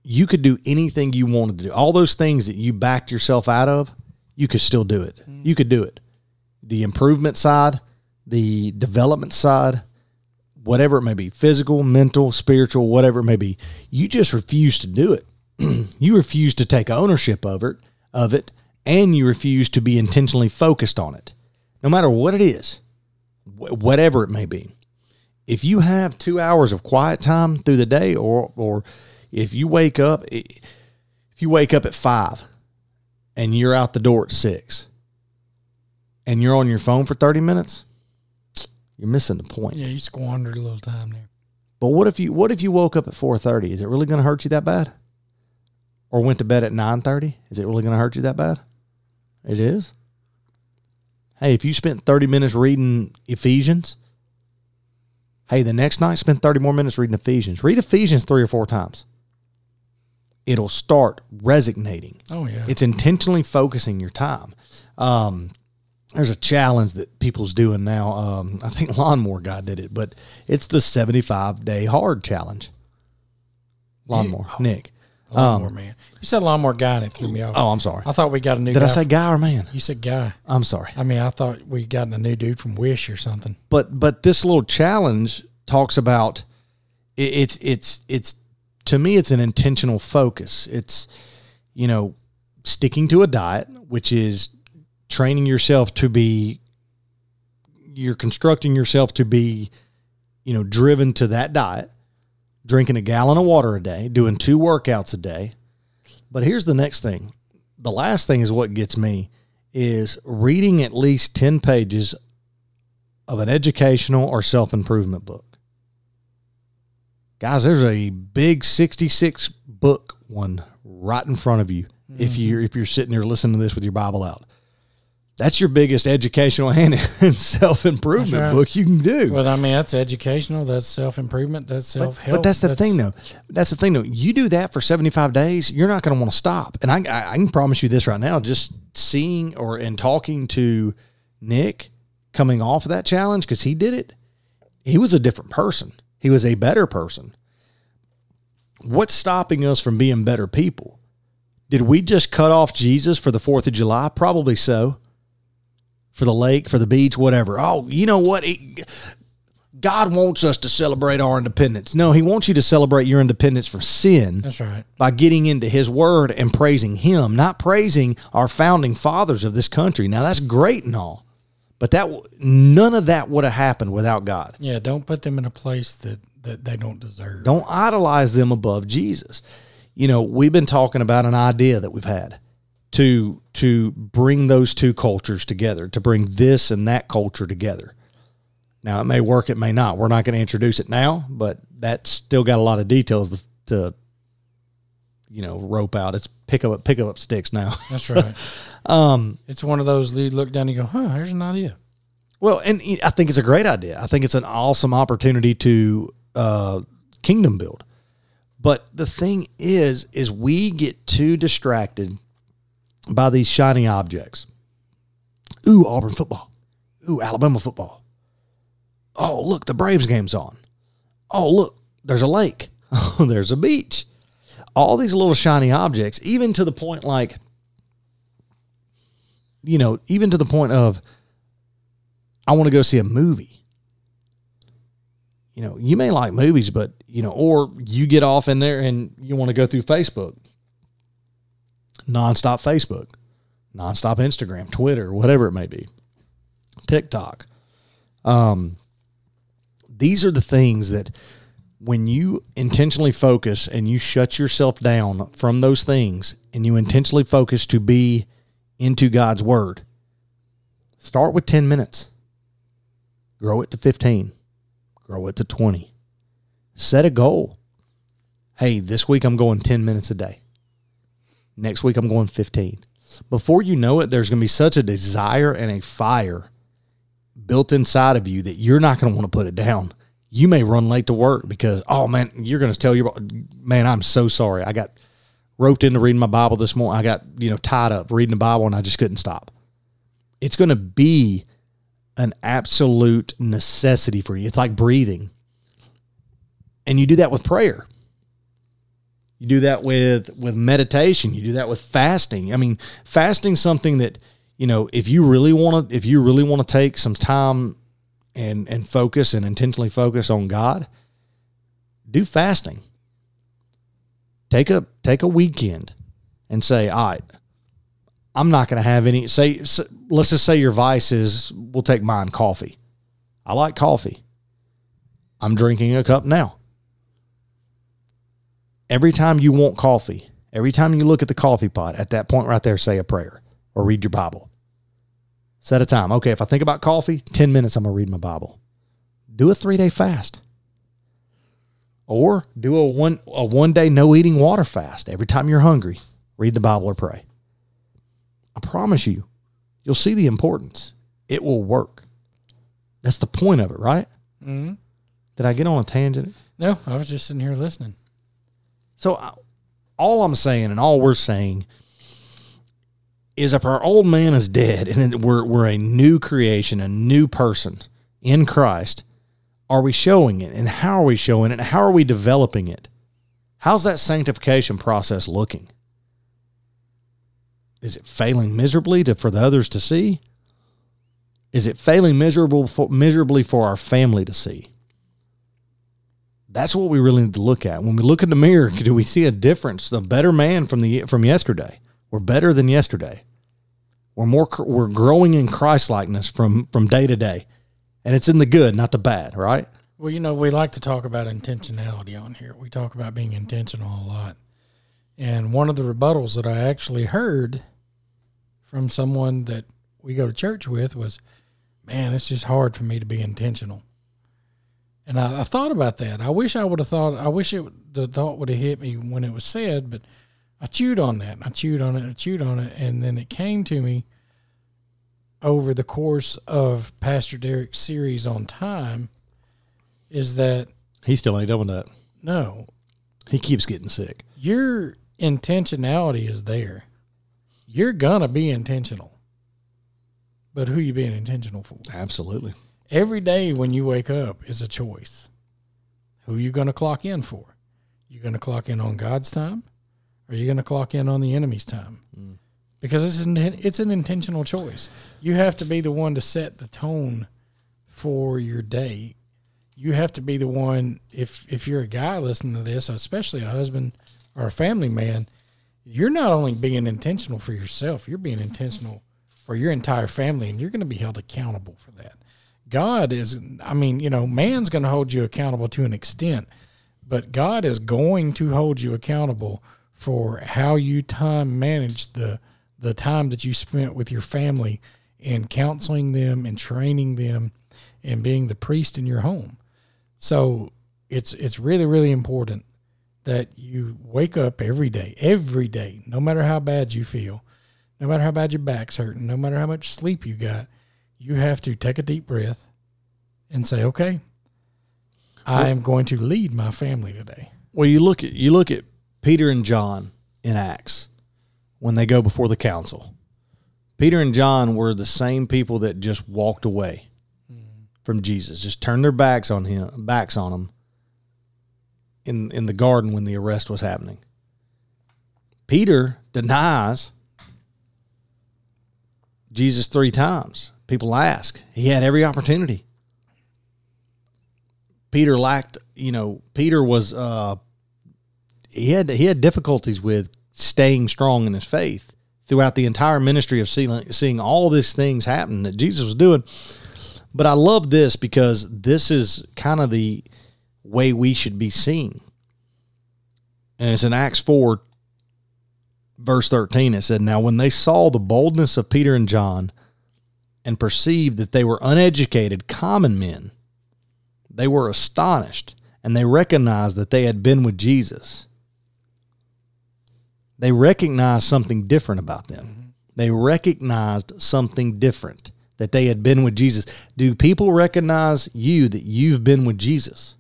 you could do anything you wanted to do. All those things that you backed yourself out of, you could still do it. You could do it. The improvement side, the development side, whatever it may be, physical, mental, spiritual, whatever it may be, you just refuse to do it. *clears throat* you refuse to take ownership of it, of it, and you refuse to be intentionally focused on it. No matter what it is, wh- whatever it may be if you have two hours of quiet time through the day or or if you wake up if you wake up at five and you're out the door at six and you're on your phone for 30 minutes you're missing the point Yeah, you squandered a little time there. but what if you what if you woke up at 4.30 is it really going to hurt you that bad or went to bed at 9.30 is it really going to hurt you that bad it is hey if you spent 30 minutes reading ephesians hey the next night spend 30 more minutes reading ephesians read ephesians three or four times it'll start resonating Oh yeah. it's intentionally focusing your time. Um, there's a challenge that people's doing now. Um, I think Lawnmower Guy did it, but it's the 75 day hard challenge. Lawnmower, Nick. Lawnmower um, man. You said lawnmower guy and it threw me off. Oh, I'm sorry. I thought we got a new Did guy. I say guy or man? you said guy. I'm sorry. I mean, I thought we gotten a new dude from Wish or something. But but this little challenge talks about it, it's it's it's to me it's an intentional focus. It's you know sticking to a diet, which is training yourself to be you're constructing yourself to be you know driven to that diet drinking a gallon of water a day doing two workouts a day. But here's the next thing. The last thing is what gets me is reading at least 10 pages of an educational or self-improvement book. Guys there's a big 66 book one right in front of you if mm-hmm. you're if you're sitting there listening to this with your bible out that's your biggest educational *laughs* and, and self-improvement right. book you can do Well, I mean, that's educational. That's self improvement. That's self help. but that's the thing, though. That's the thing, though. You do that for 75 days, you're not going to want to stop. And I, I, I can promise you this right now just seeing or and talking to Nick coming off of that challenge, because he did it, he was a different person. He was a better person. What's stopping us from being better people? Did we just cut off Jesus for the 4th of July? Probably so. For the lake, for the beach, whatever. Oh, you know what? It, God wants us to celebrate our independence. No, He wants you to celebrate your independence from sin That's right. by getting into His Word and praising Him, not praising our founding fathers of this country. Now, that's great and all, but that none of that would have happened without God. Yeah, don't put them in a place that, that they don't deserve. Don't idolize them above Jesus. You know, we've been talking about an idea that we've had to to bring those two cultures together, to bring this and that culture together. Now, it may work, it may not. We're not going to introduce it now, but that's still got a lot of details to, to you know rope out. It's pick up pick up sticks now. *laughs* That's right. Um, it's one of those you look down and you go, huh, here's an idea. Well, and I think it's a great idea. I think it's an awesome opportunity to uh, kingdom build. But the thing is, is we get too distracted by these shiny objects. Ooh, Auburn football. Ooh, Alabama football. Oh, look, the Braves game's on. Oh, look, there's a lake. *laughs* Oh, there's a beach. All these little shiny objects, even to the point like you know, even to the point of, I want to go see a movie. You know, you may like movies, but, you know, or you get off in there and you want to go through Facebook, nonstop Facebook, nonstop Instagram, Twitter, whatever it may be, TikTok. Um, these are the things that when you intentionally focus and you shut yourself down from those things and you intentionally focus to be into God's word, start with 10 minutes, grow it to 15, grow it to 20. Set a goal. Hey, this week I'm going 10 minutes a day. Next week I'm going 15. Before you know it, there's going to be such a desire and a fire built inside of you that you're not going to want to put it down. You may run late to work because, oh man, you're going to tell your man, I'm so sorry. I got roped into reading my Bible this morning. I got, you know, tied up reading the Bible and I just couldn't stop. It's going to be an absolute necessity for you. It's like breathing. And you do that with prayer. You do that with with meditation. You do that with fasting. I mean, fasting something that you know if you really want to if you really want to take some time and and focus and intentionally focus on God, do fasting. Take a take a weekend and say, all right, I'm not going to have any. Say, let's just say your vice is, we'll take mine, coffee. I like coffee. I'm drinking a cup now every time you want coffee, every time you look at the coffee pot, at that point right there, say a prayer or read your Bible. Set a time. Okay, if I think about coffee, 10 minutes, I'm going to read my Bible. Do a three day fast. Or do a one a one day no eating water fast. Every time you're hungry, read the Bible or pray. I promise you, you'll see the importance. It will work. That's the point of it, right? Mm-hmm. Did I get on a tangent? No, I was just sitting here listening. So all I'm saying and all we're saying is if our old man is dead and we're, we're a new creation, a new person in Christ, are we showing it? And how are we showing it? How are we developing it? How's that sanctification process looking? Is it failing miserably to, for the others to see? Is it failing miserable for, miserably for our family to see? That's what we really need to look at. When we look in the mirror, *laughs* do we see a difference? A better man from the from yesterday. We're better than yesterday. We're more we're growing in Christ likeness from from day to day. And it's in the good, not the bad, right? Well, you know, we like to talk about intentionality on here. We talk about being intentional a lot. And one of the rebuttals that I actually heard from someone that we go to church with was, man, it's just hard for me to be intentional. And I, I, thought about that. I wish I would have thought. I wish it the thought would have hit me when it was said, but I chewed on that. I chewed on it. I chewed on it, and then it came to me over the course of Pastor Derek's series on time. Is that he still ain't done that? No, he keeps getting sick. Your intentionality is there. You're gonna be intentional, but who you being intentional for? Absolutely every day when you wake up is a choice. Who are you going to clock in for? You going to clock in on God's time, or are you going to clock in on the enemy's time? Mm. Because it's an it's an intentional choice. You have to be the one to set the tone for your day. You have to be the one. If if you're a guy listening to this, especially a husband or a family man, you're not only being intentional for yourself. You're being intentional for your entire family, and you're going to be held accountable for that. God is, I mean, you know, man's going to hold you accountable to an extent, but God is going to hold you accountable for how you time manage the the time that you spent with your family and counseling them and training them and being the priest in your home. So it's it's really really important that you wake up every day, every day, no matter how bad you feel, no matter how bad your back's hurting, no matter how much sleep you got, you have to take a deep breath and say, okay, I am going to lead my family today. Well, you look at you look at Peter and John in Acts when they go before the council. Peter and John were the same people that just walked away mm-hmm. from Jesus, just turned their backs on him, backs on him in in the garden when the arrest was happening. Peter denies Jesus three times. People ask. He had every opportunity. Peter lacked, you know, Peter was uh he had he had difficulties with staying strong in his faith throughout the entire ministry of seeing seeing all these things happen that Jesus was doing. But I love this because this is kind of the way we should be seen. And it's in Acts 4, verse 13. It said, Now when they saw the boldness of Peter and John and perceived that they were uneducated, common men, they were astonished and they recognized that they had been with Jesus. They recognized something different about them. Mm-hmm. They recognized something different that they had been with Jesus. Do people recognize you that you've been with Jesus?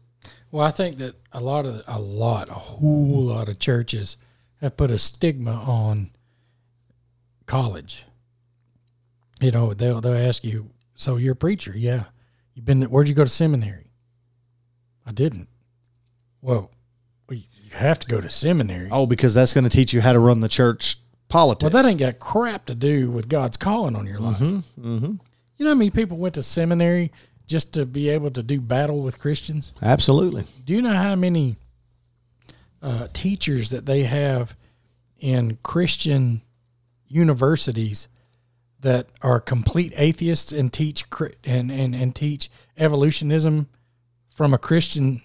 Well, I think that a lot of a lot, a whole lot of churches have put a stigma on college. You know, they'll they'll ask you, "So you're a preacher? Yeah. You've been? Where'd you go to seminary? I didn't. Well, you have to go to seminary. Oh, because that's going to teach you how to run the church politics. Well, that ain't got crap to do with God's calling on your life. mm-hmm. You know how many people went to seminary just to be able to do battle with Christians? Absolutely. Do you know how many uh, teachers that they have in Christian universities that are complete atheists and teach and, and, and teach evolutionism from a Christian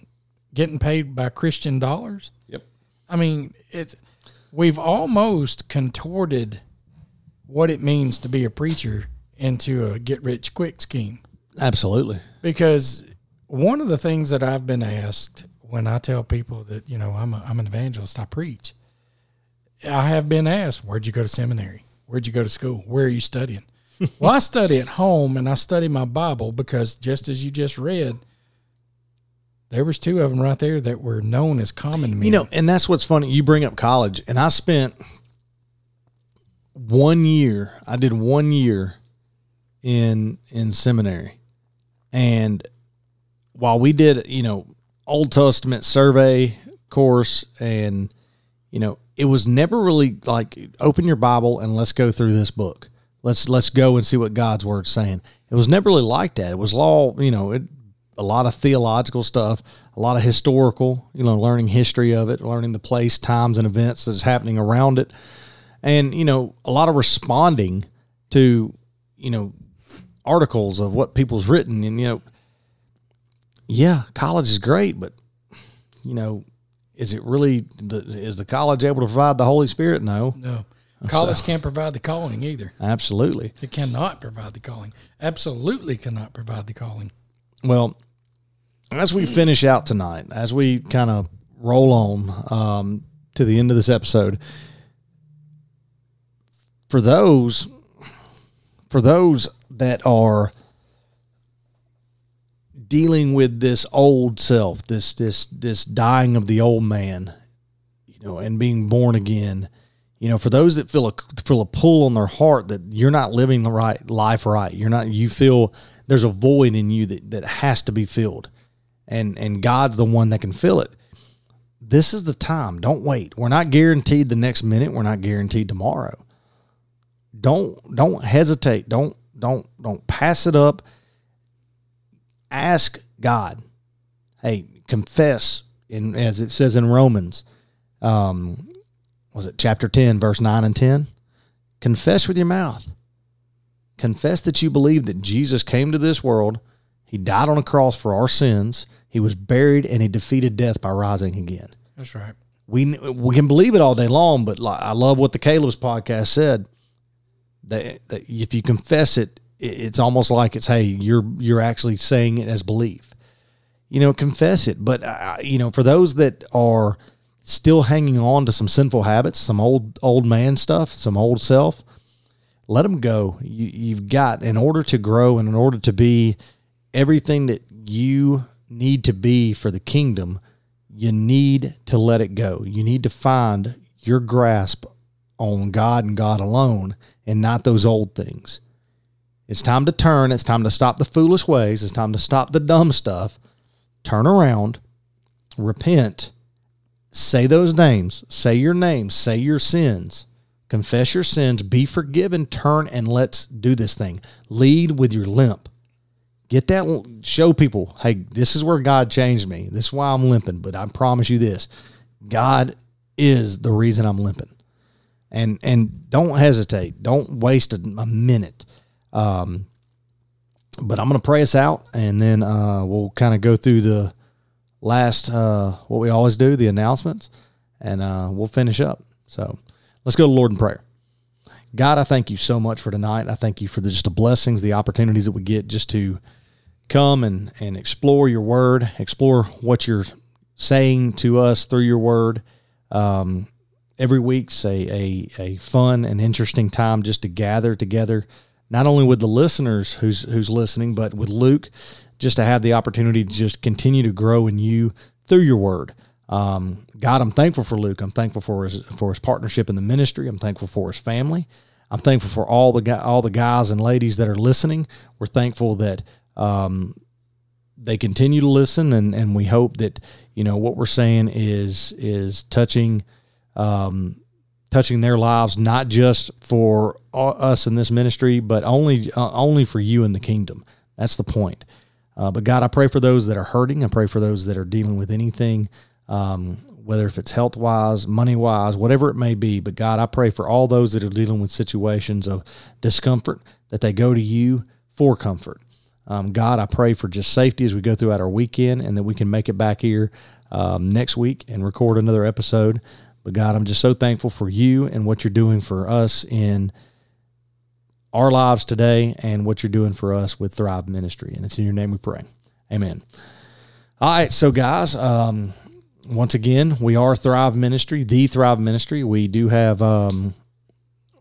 getting paid by Christian dollars? Yep. I mean, it's we've almost contorted what it means to be a preacher into a get rich quick scheme Absolutely. because one of the things that I've been asked when I tell people that you know I'm a, I'm an evangelist, I preach. I have been asked, "Where'd you go to seminary? Where'd you go to school? Where are you studying?" *laughs* well, I study at home and I study my Bible because just as you just read, there was two of them right there that were known as common men. You know, and that's what's funny. You bring up college, and I spent one year. I did one year in in seminary, and while we did, you know, Old Testament survey course, and you know, it was never really like open your Bible and let's go through this book. Let's let's go and see what God's word's saying. It was never really like that. It was all you know. It, a lot of theological stuff, a lot of historical, you know, learning history of it, learning the place, times, and events that's happening around it, and you know, a lot of responding to, you know, articles of what people's written, and you know, yeah, college is great, but you know, is it really the is the college able to provide the Holy Spirit? No, no, college can't provide the calling either. absolutely. It cannot provide the calling. Absolutely cannot provide the calling. Well, as we finish out tonight, as we kind of roll on um, to the end of this episode, for those for those that are dealing with this old self, this this this dying of the old man, you know, and being born again, you know, for those that feel a feel a pull on their heart that you're not living the right life right, you're not you feel there's a void in you that that has to be filled. And and God's the one that can fill it. This is the time. Don't wait. We're not guaranteed the next minute. We're not guaranteed tomorrow. Don't don't hesitate. Don't don't don't pass it up. Ask God. Hey, confess in as it says in Romans. Um, was it chapter 10 verse 9 and 10 confess with your mouth confess that you believe that jesus came to this world he died on a cross for our sins he was buried and he defeated death by rising again That's right. we we can believe it all day long but i love what the caleb's podcast said that, that if you confess it it- it's almost like it's hey you're you're actually saying it as belief. You know confess it. But uh, you know for those that are still hanging on to some sinful habits some old old man stuff some old self let them go. You, you've got in order to grow and in order to be everything that you need to be for the kingdom you need to let it go. You need to find your grasp on god and god alone and not those old things it's time to turn it's time to stop the foolish ways it's time to stop the dumb stuff turn around repent say those names, say your names, say your sins, confess your sins, be forgiven, turn, and let's do this thing. Lead with your limp. Get that, show people, hey, this is where God changed me. This is why I'm limping. But I promise you this God is the reason I'm limping. And and don't hesitate. Don't waste a, a minute. Um, but I'm going to pray us out, and then uh, we'll kind of go through the last uh, what we always do, the announcements, and uh, we'll finish up. So let's go to Lord in prayer. God, I thank you so much for tonight. I thank you for the, just the blessings, the opportunities that we get just to come and, and explore your word, explore what you're saying to us through your word. Um, every week's a, a, a fun and interesting time just to gather together, not only with the listeners who's, who's listening, but with Luke, just to have the opportunity to just continue to grow in you through your word. Um, God, I'm thankful for Luke. I'm thankful for his for his partnership in the ministry. I'm thankful for his family. I'm thankful for all the all the guys and ladies that are listening. We're thankful that um, they continue to listen, and and we hope that you know what we're saying is is touching um, touching their lives, not just for us in this ministry, but only uh, only for you in the kingdom. That's the point. Uh, but God, I pray for those that are hurting. I pray for those that are dealing with anything um, whether if it's health wise, money wise, whatever it may be. But God, I pray for all those that are dealing with situations of discomfort that they go to you for comfort. Um, God, I pray for just safety as we go throughout our weekend and that we can make it back here um, next week and record another episode. But God, I'm just so thankful for you and what you're doing for us in our lives today and what you're doing for us with Thrive Ministry. And it's in your name we pray. Amen. All right, so guys, um, once again, we are Thrive Ministry, the Thrive Ministry. We do have um,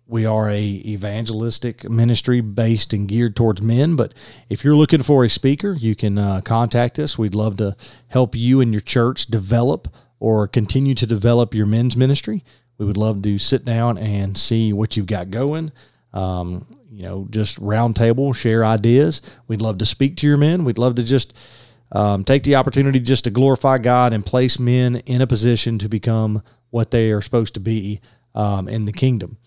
we are a evangelistic ministry based and geared towards men. But if you're looking for a speaker, you can uh, contact us. We'd love to help you and your church develop or continue to develop your men's ministry. We would love to sit down and see what you've got going. Um, you know, just roundtable, share ideas. We'd love to speak to your men. We'd love to just um, take the opportunity just to glorify God and place men in a position to become what they are supposed to be um, in the kingdom.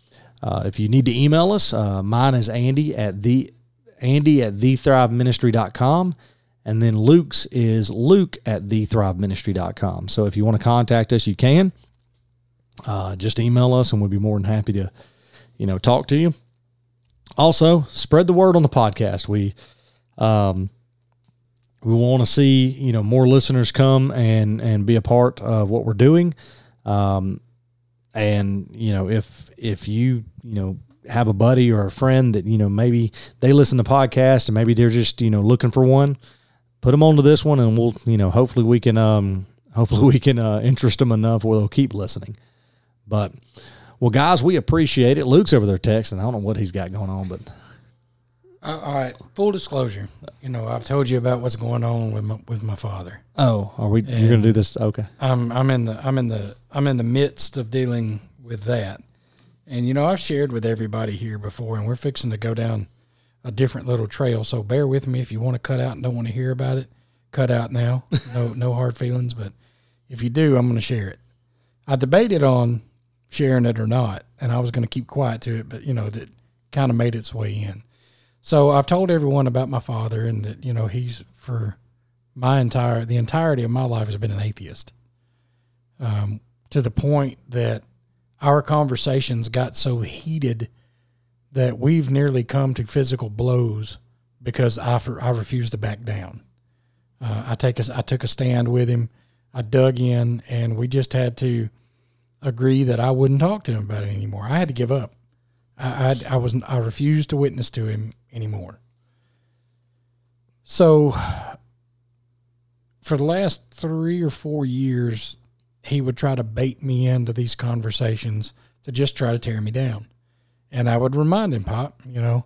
Uh, if you need to email us, uh, mine is Andy at the Andy at thethriveministry.com. And then Luke's is Luke at thethriveministry.com. So if you want to contact us, you can. Uh, just email us and we'll be more than happy to, you know, talk to you. Also, spread the word on the podcast. We um, we want to see you know more listeners come and and be a part of what we're doing um, and you know if if you you know have a buddy or a friend that you know maybe they listen to podcast and maybe they're just you know looking for one put them onto this one and we'll you know hopefully we can um hopefully we can uh, interest them enough where they'll keep listening but well guys we appreciate it luke's over there texting i don't know what he's got going on but uh, all right, full disclosure. You know, I've told you about what's going on with my with my father. Oh, are we? And you're going to do this? Okay. I'm I'm in the I'm in the I'm in the midst of dealing with that, and you know I've shared with everybody here before, and we're fixing to go down a different little trail. So bear with me if you want to cut out and don't want to hear about it. Cut out now. No no hard feelings, but if you do, I'm going to share it. I debated on sharing it or not, and I was going to keep quiet to it, but you know that kind of made its way in. So I've told everyone about my father and that, you know, he's for my entire, the entirety of my life has been an atheist. Um, to the point that our conversations got so heated that we've nearly come to physical blows because I, I refused to back down. Uh, I take a, I took a stand with him. I dug in, and we just had to agree that I wouldn't talk to him about it anymore. I had to give up. I, I, I was I refused to witness to him anymore. So, for the last three or four years, he would try to bait me into these conversations to just try to tear me down. And I would remind him, Pop, you know,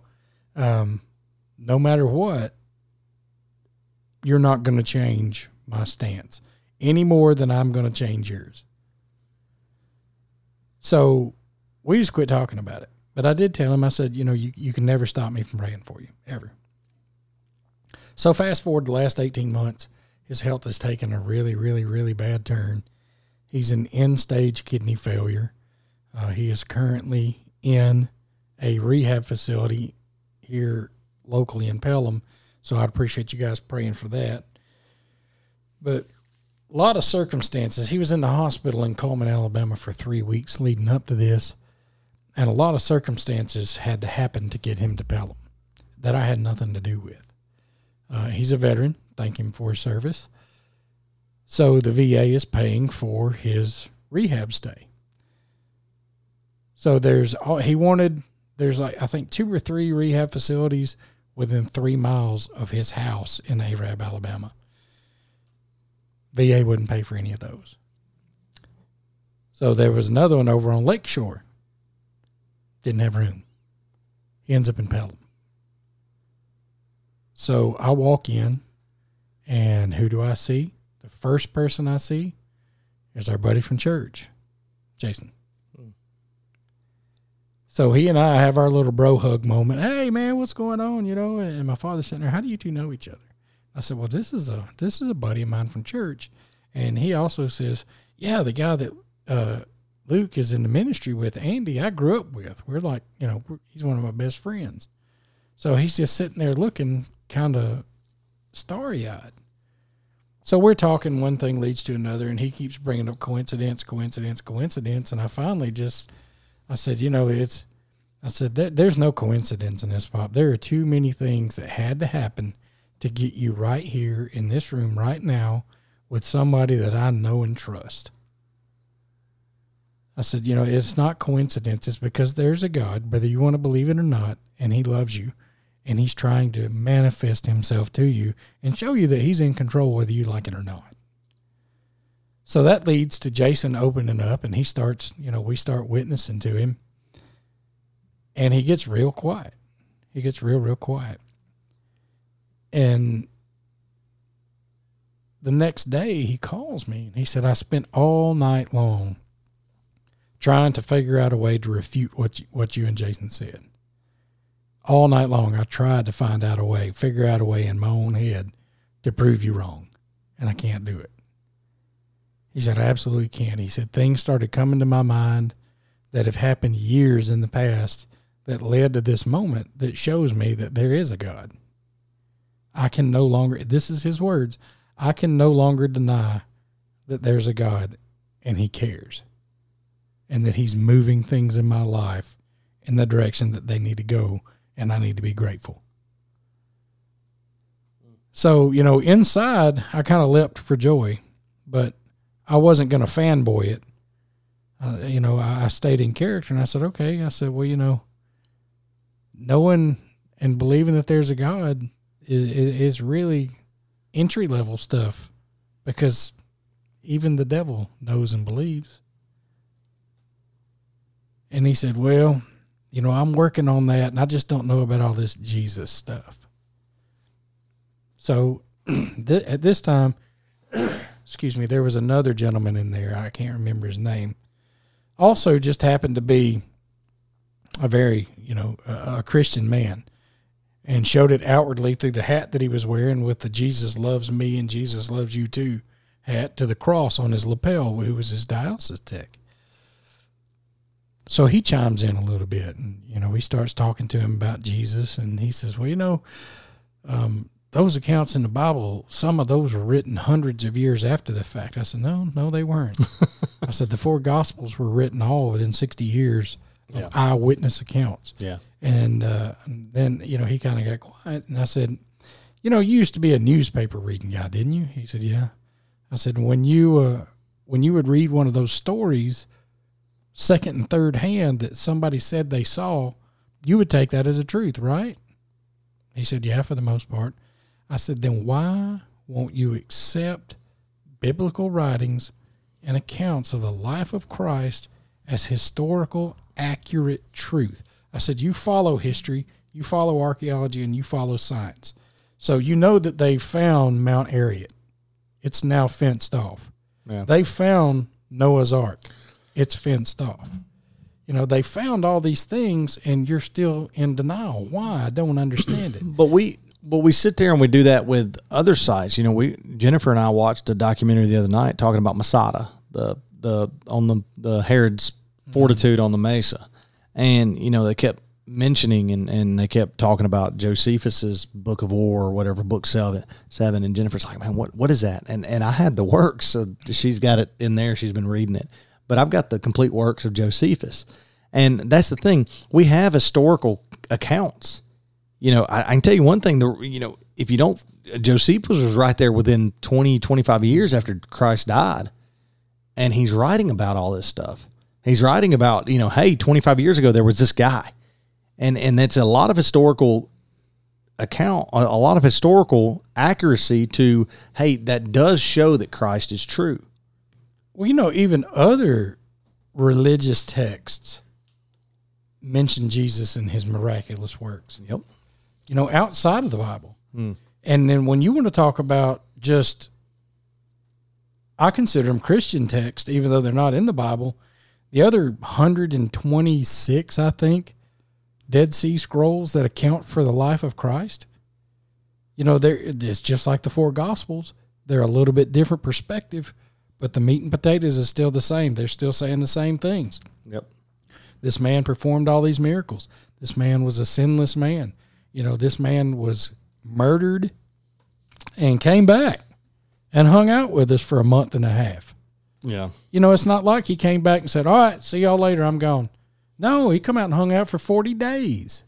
um, no matter what, you're not going to change my stance any more than I'm going to change yours. So we just quit talking about it. But I did tell him, I said, you know, you, you can never stop me from praying for you, ever. So fast forward the last 18 months, his health has taken a really, really, really bad turn. He's in end stage kidney failure. Uh, he is currently in a rehab facility here locally in Pelham. So I'd appreciate you guys praying for that. But a lot of circumstances. He was in the hospital in Cullman, Alabama for three weeks leading up to this. And a lot of circumstances had to happen to get him to Pelham that I had nothing to do with. Uh, he's a veteran. Thank him for his service. So the VA is paying for his rehab stay. So there's he wanted there's like I think two or three rehab facilities within three miles of his house in Arab, Alabama. VA wouldn't pay for any of those. So there was another one over on Lakeshore. Didn't have room. He ends up in Pelham. So I walk in, and who do I see? The first person I see is our buddy from church, Jason. So he and I have our little bro hug moment. Hey man, what's going on? You know, and my father's sitting there. How do you two know each other? I said, well, this is a this is a buddy of mine from church, and he also says, yeah, the guy that uh, Luke is in the ministry with, Andy, I grew up with. We're like, you know, he's one of my best friends. So he's just sitting there looking kind of starry eyed. So we're talking, one thing leads to another, and he keeps bringing up coincidence, coincidence, coincidence, and I finally just I said, you know, it's, I said, there, there's no coincidence in this, Pop. There are too many things that had to happen to get you right here in this room right now with somebody that I know and trust. I said, you know, it's not coincidence. It's because there's a God, whether you want to believe it or not, and He loves you, and He's trying to manifest Himself to you and show you that He's in control, whether you like it or not. So that leads to Jason opening up and he starts, you know, we start witnessing to him and he gets real quiet. He gets real, real quiet. And the next day he calls me and he said, I spent all night long trying to figure out a way to refute what you, what you and Jason said. All night long, I tried to find out a way, figure out a way in my own head to prove you wrong, and I can't do it. He said, I absolutely can't. He said, things started coming to my mind that have happened years in the past that led to this moment that shows me that there is a God. I can no longer, this is his words, I can no longer deny that there's a God and he cares and that he's moving things in my life in the direction that they need to go and I need to be grateful. So, you know, inside I kind of leapt for joy, but I wasn't going to fanboy it. Uh, you know, I, I stayed in character and I said, okay. I said, well, you know, knowing and believing that there's a God is, is really entry level stuff because even the devil knows and believes. And he said, well, you know, I'm working on that and I just don't know about all this Jesus stuff. So *clears throat* th- at this time, excuse me, there was another gentleman in there. I can't remember his name. Also, just happened to be a very, you know, a, a Christian man and showed it outwardly through the hat that he was wearing with the Jesus loves me and Jesus loves you too hat to the cross on his lapel, who was his dialysis tech. So he chimes in a little bit and, you know, he starts talking to him about Jesus and he says, well, you know, um, those accounts in the Bible, some of those were written hundreds of years after the fact. I said, no, no, they weren't. *laughs* I said, the four Gospels were written all within 60 years of yeah. eyewitness accounts. Yeah. And uh, then, you know, he kind of got quiet. And I said, you know, you used to be a newspaper reading guy, didn't you? He said, yeah. I said, when you, uh, when you would read one of those stories, second and third hand that somebody said they saw, you would take that as a truth, right? He said, yeah, for the most part. I said, then why won't you accept biblical writings and accounts of the life of Christ as historical, accurate truth? I said, you follow history, you follow archaeology, and you follow science. So you know that they found Mount Ararat. It's now fenced off. Yeah. They found Noah's Ark. It's fenced off. You know, they found all these things and you're still in denial. Why? I don't understand it. *clears throat* but we but we sit there and we do that with other sites. You know, we Jennifer and I watched a documentary the other night talking about Masada, the the on the the Herod's fortitude on the Mesa, And, you know, they kept mentioning and, and they kept talking about Josephus's Book of War or whatever, book seven, seven. And Jennifer's like, man, what, what is that? And, and I had the works. So she's got it in there. She's been reading it. But I've got the complete works of Josephus. And that's the thing. We have historical accounts. You know, I, I can tell you one thing, the, you know, if you don't, Josephus was right there within 20, 25 years after Christ died. And he's writing about all this stuff. He's writing about, you know, hey, 25 years ago, there was this guy and and that's a lot of historical account a lot of historical accuracy to hey that does show that christ is true well you know even other religious texts mention jesus and his miraculous works yep you know outside of the bible mm. and then when you want to talk about just i consider them christian texts even though they're not in the bible the other 126 i think Dead Sea Scrolls that account for the life of Christ. You know, there it's just like the four Gospels. They're a little bit different perspective, but the meat and potatoes is still the same. They're still saying the same things. Yep. This man performed all these miracles. This man was a sinless man. You know, this man was murdered and came back and hung out with us for a month and a half. Yeah. You know, it's not like he came back and said, "All right, see y'all later. I'm gone." No, he come out and hung out for 40 days.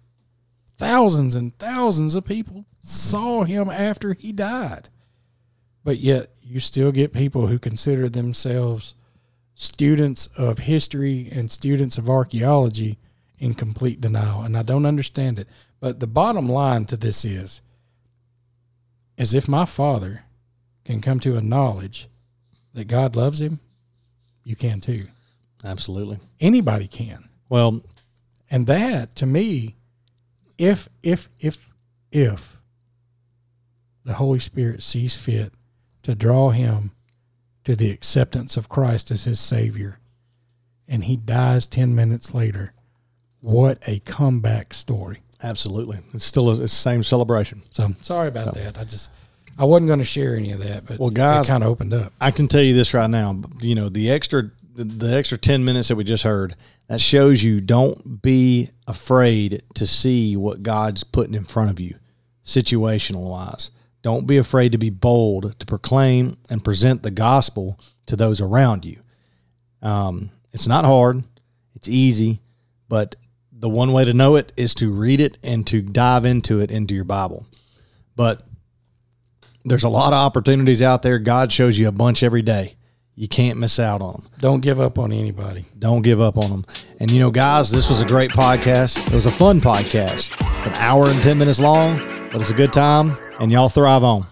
Thousands and thousands of people saw him after he died. But yet you still get people who consider themselves students of history and students of archaeology in complete denial. And I don't understand it. But the bottom line to this is as if my father can come to a knowledge that God loves him, you can too. Absolutely. Anybody can. Well, and that to me, if if if if the Holy Spirit sees fit to draw him to the acceptance of Christ as his Savior, and he dies ten minutes later, what a comeback story! Absolutely, it's still a, it's the same celebration. So sorry about so. that. I just I wasn't going to share any of that, but well, guys, kind of opened up. I can tell you this right now. You know, the extra the, the extra ten minutes that we just heard that shows you don't be afraid to see what God's putting in front of you, situational wise. Don't be afraid to be bold to proclaim and present the gospel to those around you. Um, it's not hard, it's easy, but the one way to know it is to read it and to dive into it into your Bible. But there's a lot of opportunities out there. God shows you a bunch every day. You can't miss out on them. Don't give up on anybody. Don't give up on them. And you know, guys, this was a great podcast. It was a fun podcast. It's an hour and 10 minutes long, but it's a good time, and y'all thrive on.